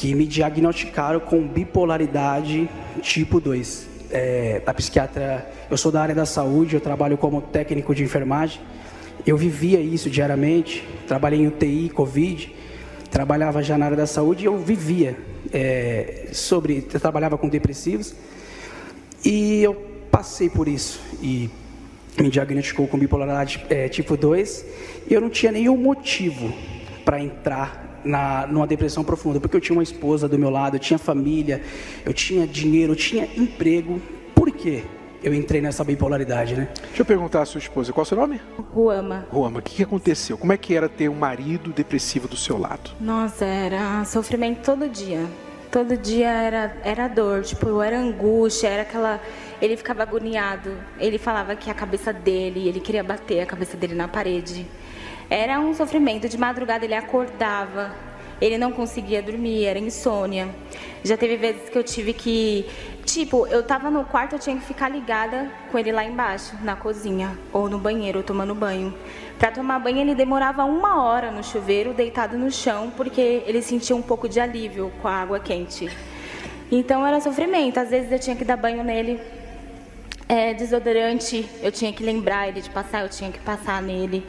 que me diagnosticaram com bipolaridade tipo 2. É, a psiquiatra, eu sou da área da saúde, eu trabalho como técnico de enfermagem. Eu vivia isso diariamente, trabalhei em UTI, Covid, trabalhava já na área da saúde e eu vivia é, sobre, eu trabalhava com depressivos e eu passei por isso e me diagnosticou com bipolaridade é, tipo 2 e eu não tinha nenhum motivo para entrar na, numa depressão profunda, porque eu tinha uma esposa do meu lado, eu tinha família, eu tinha dinheiro, eu tinha emprego. Por quê? Eu entrei nessa bipolaridade, né? Deixa eu perguntar à sua esposa, qual é o seu nome? Ruama. Ruama, o que, que aconteceu? Como é que era ter um marido depressivo do seu lado? Nossa, era sofrimento todo dia. Todo dia era, era dor, tipo, era angústia, era aquela. Ele ficava agoniado. Ele falava que a cabeça dele, ele queria bater a cabeça dele na parede. Era um sofrimento. De madrugada ele acordava, ele não conseguia dormir, era insônia. Já teve vezes que eu tive que. Tipo, eu tava no quarto, eu tinha que ficar ligada com ele lá embaixo, na cozinha, ou no banheiro, tomando banho. Para tomar banho, ele demorava uma hora no chuveiro, deitado no chão, porque ele sentia um pouco de alívio com a água quente. Então era sofrimento. Às vezes eu tinha que dar banho nele. É, desodorante, eu tinha que lembrar ele de passar, eu tinha que passar nele.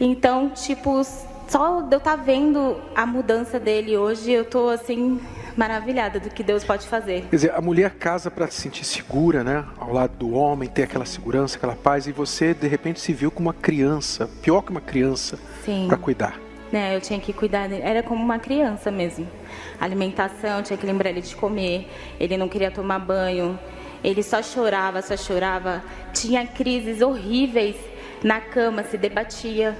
Então, tipo, só de eu estar tá vendo a mudança dele hoje, eu estou assim maravilhada do que Deus pode fazer. Quer dizer, a mulher casa para se sentir segura, né? Ao lado do homem, ter aquela segurança, aquela paz, e você de repente se viu como uma criança, pior que uma criança, para cuidar. né? Eu tinha que cuidar dele. Era como uma criança mesmo. Alimentação, tinha que lembrar ele de comer. Ele não queria tomar banho. Ele só chorava, só chorava. Tinha crises horríveis na cama, se debatia.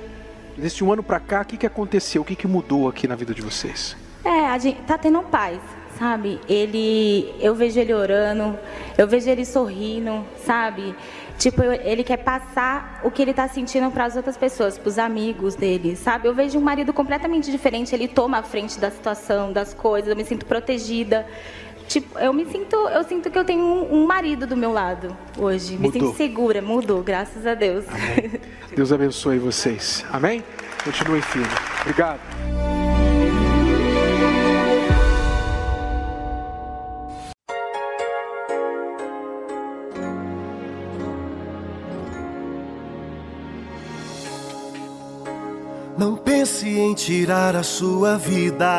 Desse um ano para cá, o que, que aconteceu? O que, que mudou aqui na vida de vocês? É, a gente tá tendo paz, sabe? Ele, eu vejo ele orando, eu vejo ele sorrindo, sabe? Tipo, ele quer passar o que ele tá sentindo para as outras pessoas, para os amigos dele, sabe? Eu vejo um marido completamente diferente, ele toma a frente da situação, das coisas, eu me sinto protegida. Tipo, eu me sinto, eu sinto que eu tenho um, um marido do meu lado hoje. Mudou. Me sinto segura, mudou, graças a Deus. Amém. Deus abençoe vocês. Amém? Continuem firme. Obrigado. Não pense em tirar a sua vida.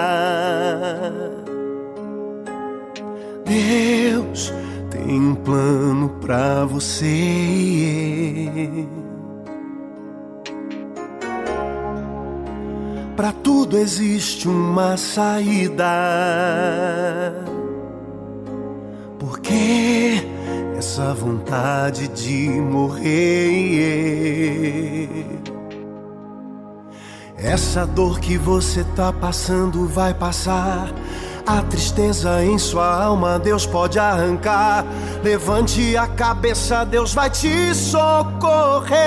Deus tem um plano para você. Para tudo existe uma saída. Porque essa vontade de morrer essa dor que você tá passando vai passar. A tristeza em sua alma Deus pode arrancar. Levante a cabeça, Deus vai te socorrer.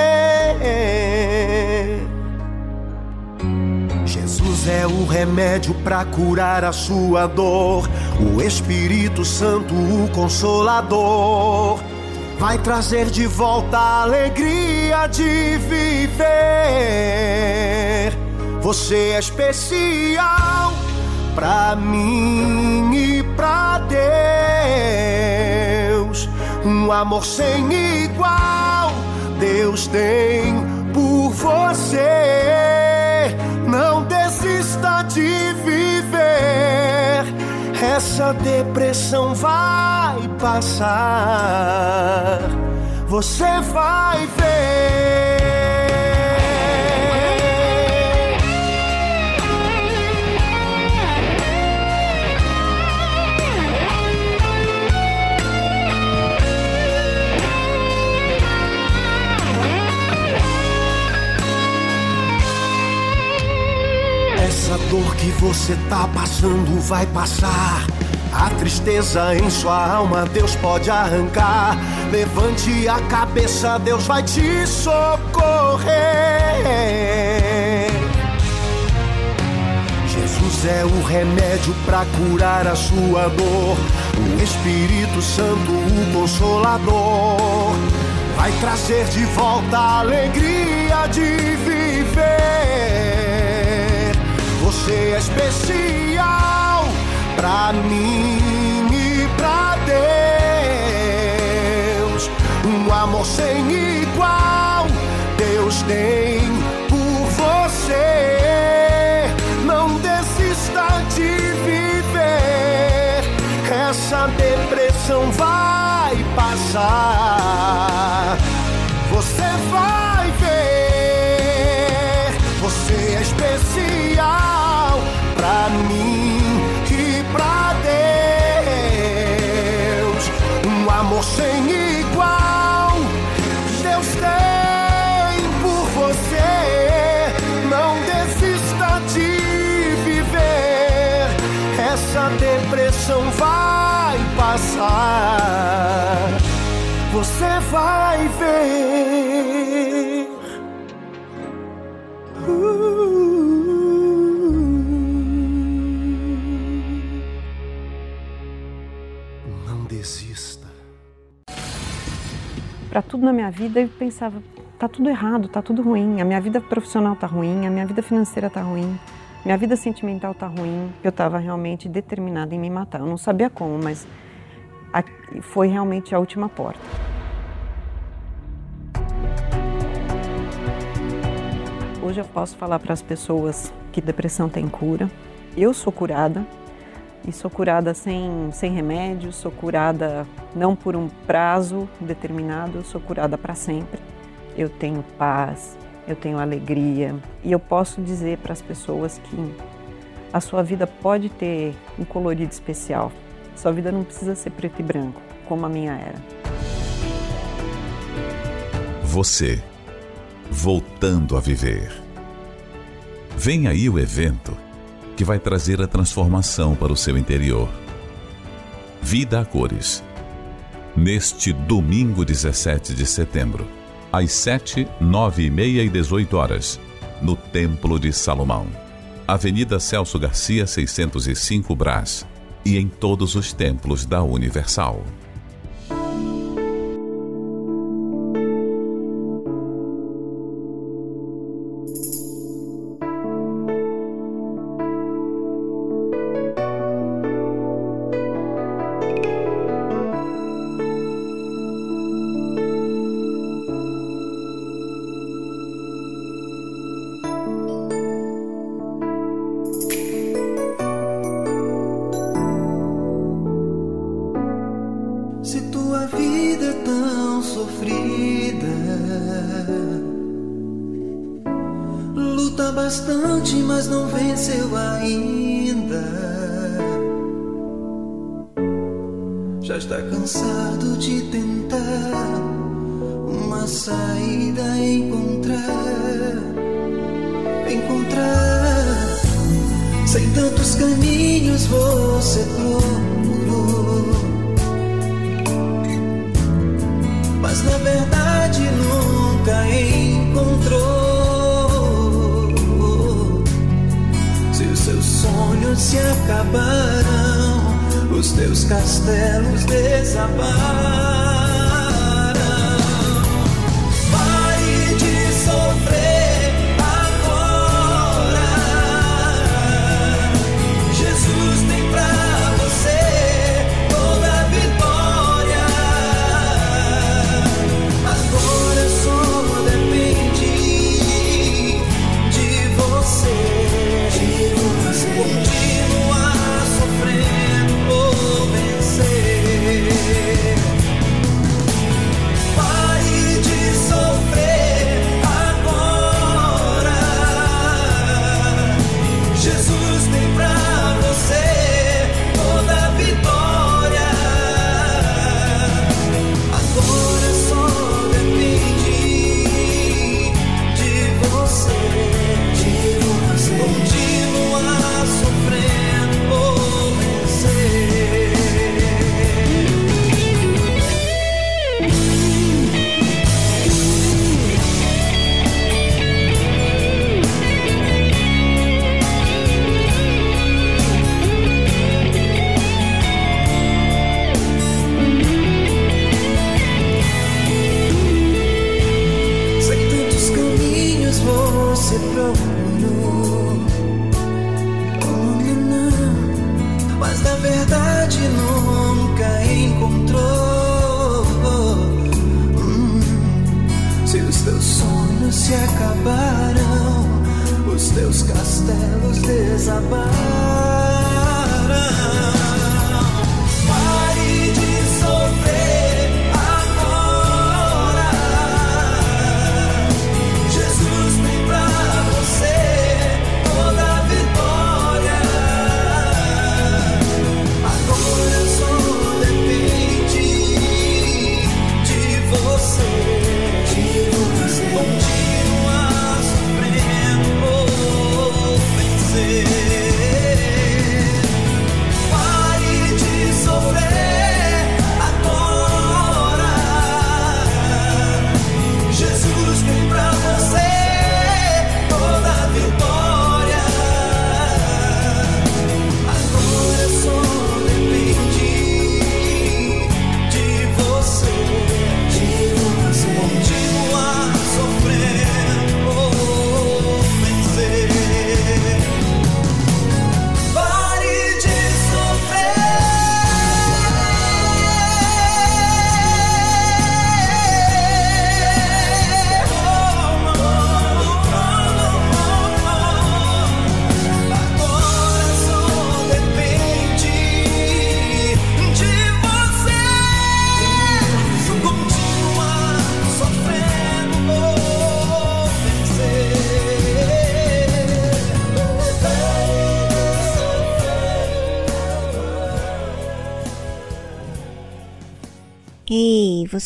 Jesus é o remédio para curar a sua dor. O Espírito Santo, o Consolador vai trazer de volta a alegria de viver. Você é especial pra mim e pra Deus. Um amor sem igual Deus tem por você. Não desista de viver. Essa depressão vai passar. Você vai ver. Dor que você tá passando vai passar. A tristeza em sua alma Deus pode arrancar. Levante a cabeça, Deus vai te socorrer. Jesus é o remédio para curar a sua dor. O Espírito Santo, o Consolador, vai trazer de volta a alegria de viver. Você é especial pra mim e pra Deus. Um amor sem igual Deus tem por você. Não desista de viver. Essa depressão vai passar. Você vai ver. Você é especial pra mim e pra Deus. Um amor sem igual, Deus tem por você. Não desista de viver, essa depressão vai passar. Você vai ver. Para tudo na minha vida e pensava, tá tudo errado, tá tudo ruim, a minha vida profissional tá ruim, a minha vida financeira tá ruim, minha vida sentimental tá ruim. Eu estava realmente determinada em me matar. Eu não sabia como, mas foi realmente a última porta. Hoje eu posso falar para as pessoas que depressão tem cura. Eu sou curada, e sou curada sem, sem remédio, sou curada não por um prazo determinado, sou curada para sempre. Eu tenho paz, eu tenho alegria e eu posso dizer para as pessoas que a sua vida pode ter um colorido especial. Sua vida não precisa ser preto e branco, como a minha era. Você, voltando a viver. Vem aí o evento que vai trazer a transformação para o seu interior. Vida a cores. Neste domingo 17 de setembro, às 7, 9 e meia e 18 horas, no Templo de Salomão. Avenida Celso Garcia, 605 Brás. E em todos os templos da Universal.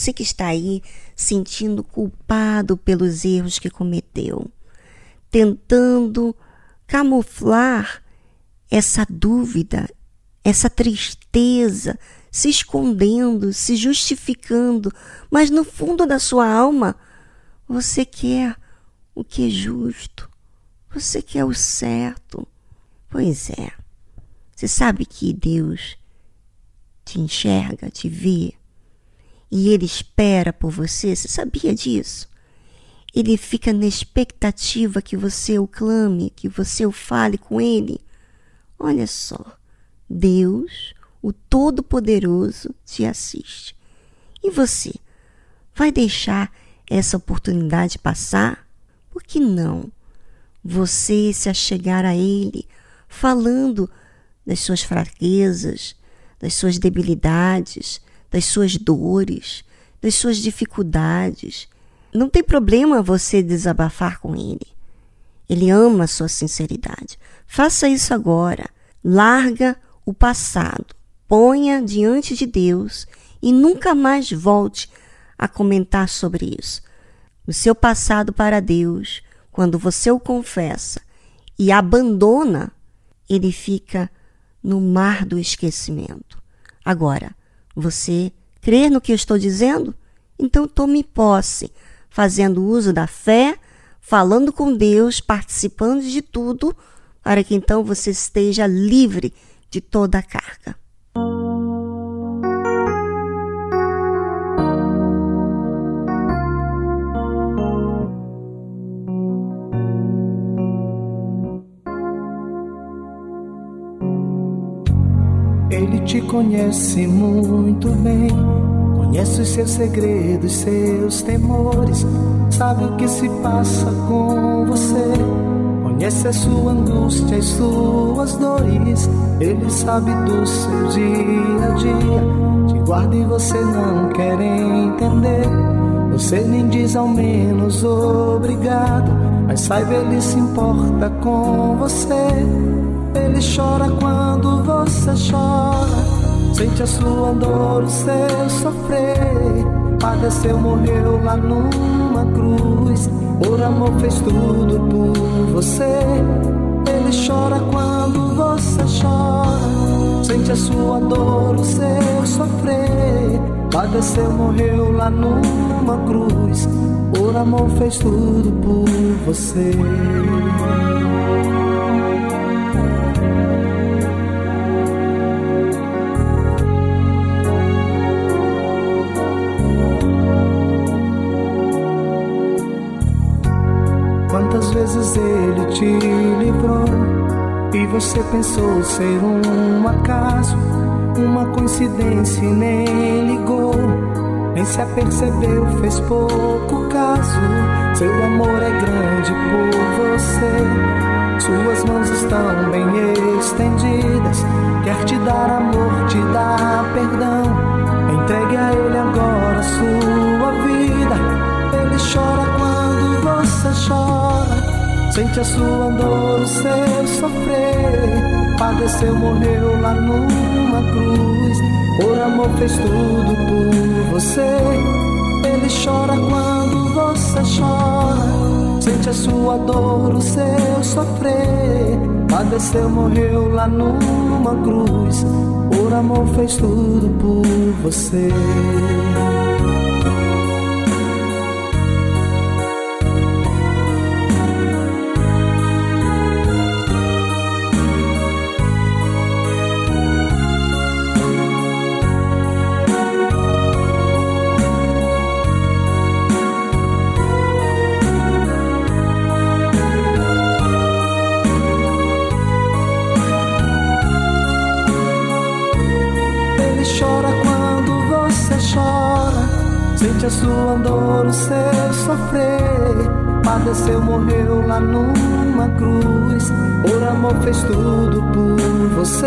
Você que está aí sentindo culpado pelos erros que cometeu, tentando camuflar essa dúvida, essa tristeza, se escondendo, se justificando, mas no fundo da sua alma, você quer o que é justo, você quer o certo. Pois é, você sabe que Deus te enxerga, te vê, e Ele espera por você, você sabia disso? Ele fica na expectativa que você o clame, que você o fale com Ele. Olha só, Deus, o Todo-Poderoso, te assiste. E você vai deixar essa oportunidade passar? Por que não? Você se achegar a Ele, falando das suas fraquezas, das suas debilidades, das suas dores, das suas dificuldades. Não tem problema você desabafar com Ele. Ele ama a sua sinceridade. Faça isso agora. Larga o passado, ponha diante de Deus e nunca mais volte a comentar sobre isso. O seu passado para Deus, quando você o confessa e abandona, ele fica no mar do esquecimento. Agora, você crê no que eu estou dizendo? Então tome posse, fazendo uso da fé, falando com Deus, participando de tudo, para que então você esteja livre de toda a carga. Ele te conhece muito bem, conhece os seus segredos, seus temores, sabe o que se passa com você. Conhece a sua angústia e suas dores, ele sabe do seu dia a dia. Te guarda e você não quer entender. Você nem diz ao menos obrigado, mas saiba ele se importa com você. Ele chora quando você chora. Sente a sua dor, o seu sofrer. Padeceu, morreu lá numa cruz. Por amor fez tudo por você. Ele chora quando você chora. Sente a sua dor, o seu sofrer. Padeceu, morreu lá numa cruz. Por amor fez tudo por você. Vezes ele te livrou e você pensou ser um acaso, uma coincidência e nem ligou, nem se apercebeu, fez pouco caso. Seu amor é grande por você, suas mãos estão bem estendidas, quer te dar amor, te dar perdão. Entregue a ele agora a sua vida, ele chora quando você chora. Sente a sua dor, o seu sofrer. Padeceu, morreu lá numa cruz. Por amor fez tudo por você. Ele chora quando você chora. Sente a sua dor, o seu sofrer. Padeceu, morreu lá numa cruz. Por amor fez tudo por você. A sua dor, o seu sofrer. Padeceu, morreu lá numa cruz. Por amor fez tudo por você.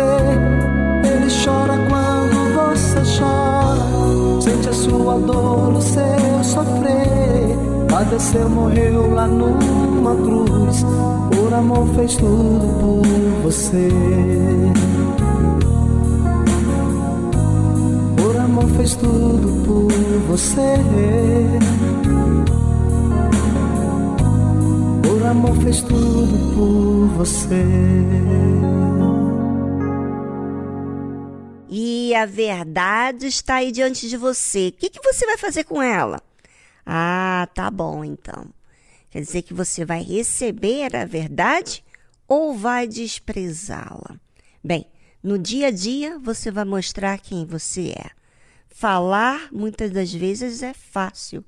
Ele chora quando você chora. Sente a sua dor, o seu sofrer. Padeceu, morreu lá numa cruz. Por amor fez tudo por você. Por amor fez tudo por você. Por amor fez tudo por você. E a verdade está aí diante de você. O que, que você vai fazer com ela? Ah, tá bom então. Quer dizer que você vai receber a verdade ou vai desprezá-la? Bem, no dia a dia você vai mostrar quem você é. Falar muitas das vezes é fácil,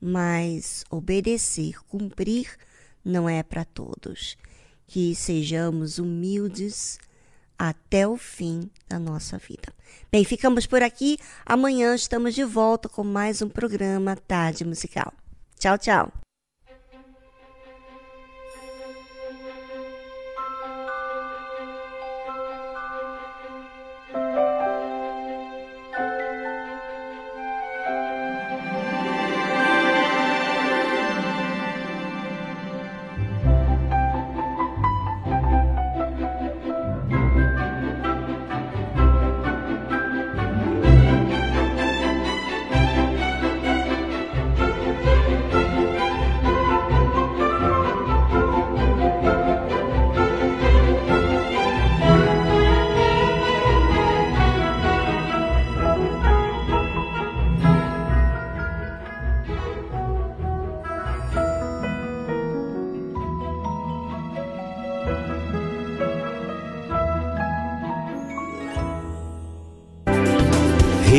mas obedecer, cumprir, não é para todos. Que sejamos humildes até o fim da nossa vida. Bem, ficamos por aqui. Amanhã estamos de volta com mais um programa Tarde Musical. Tchau, tchau.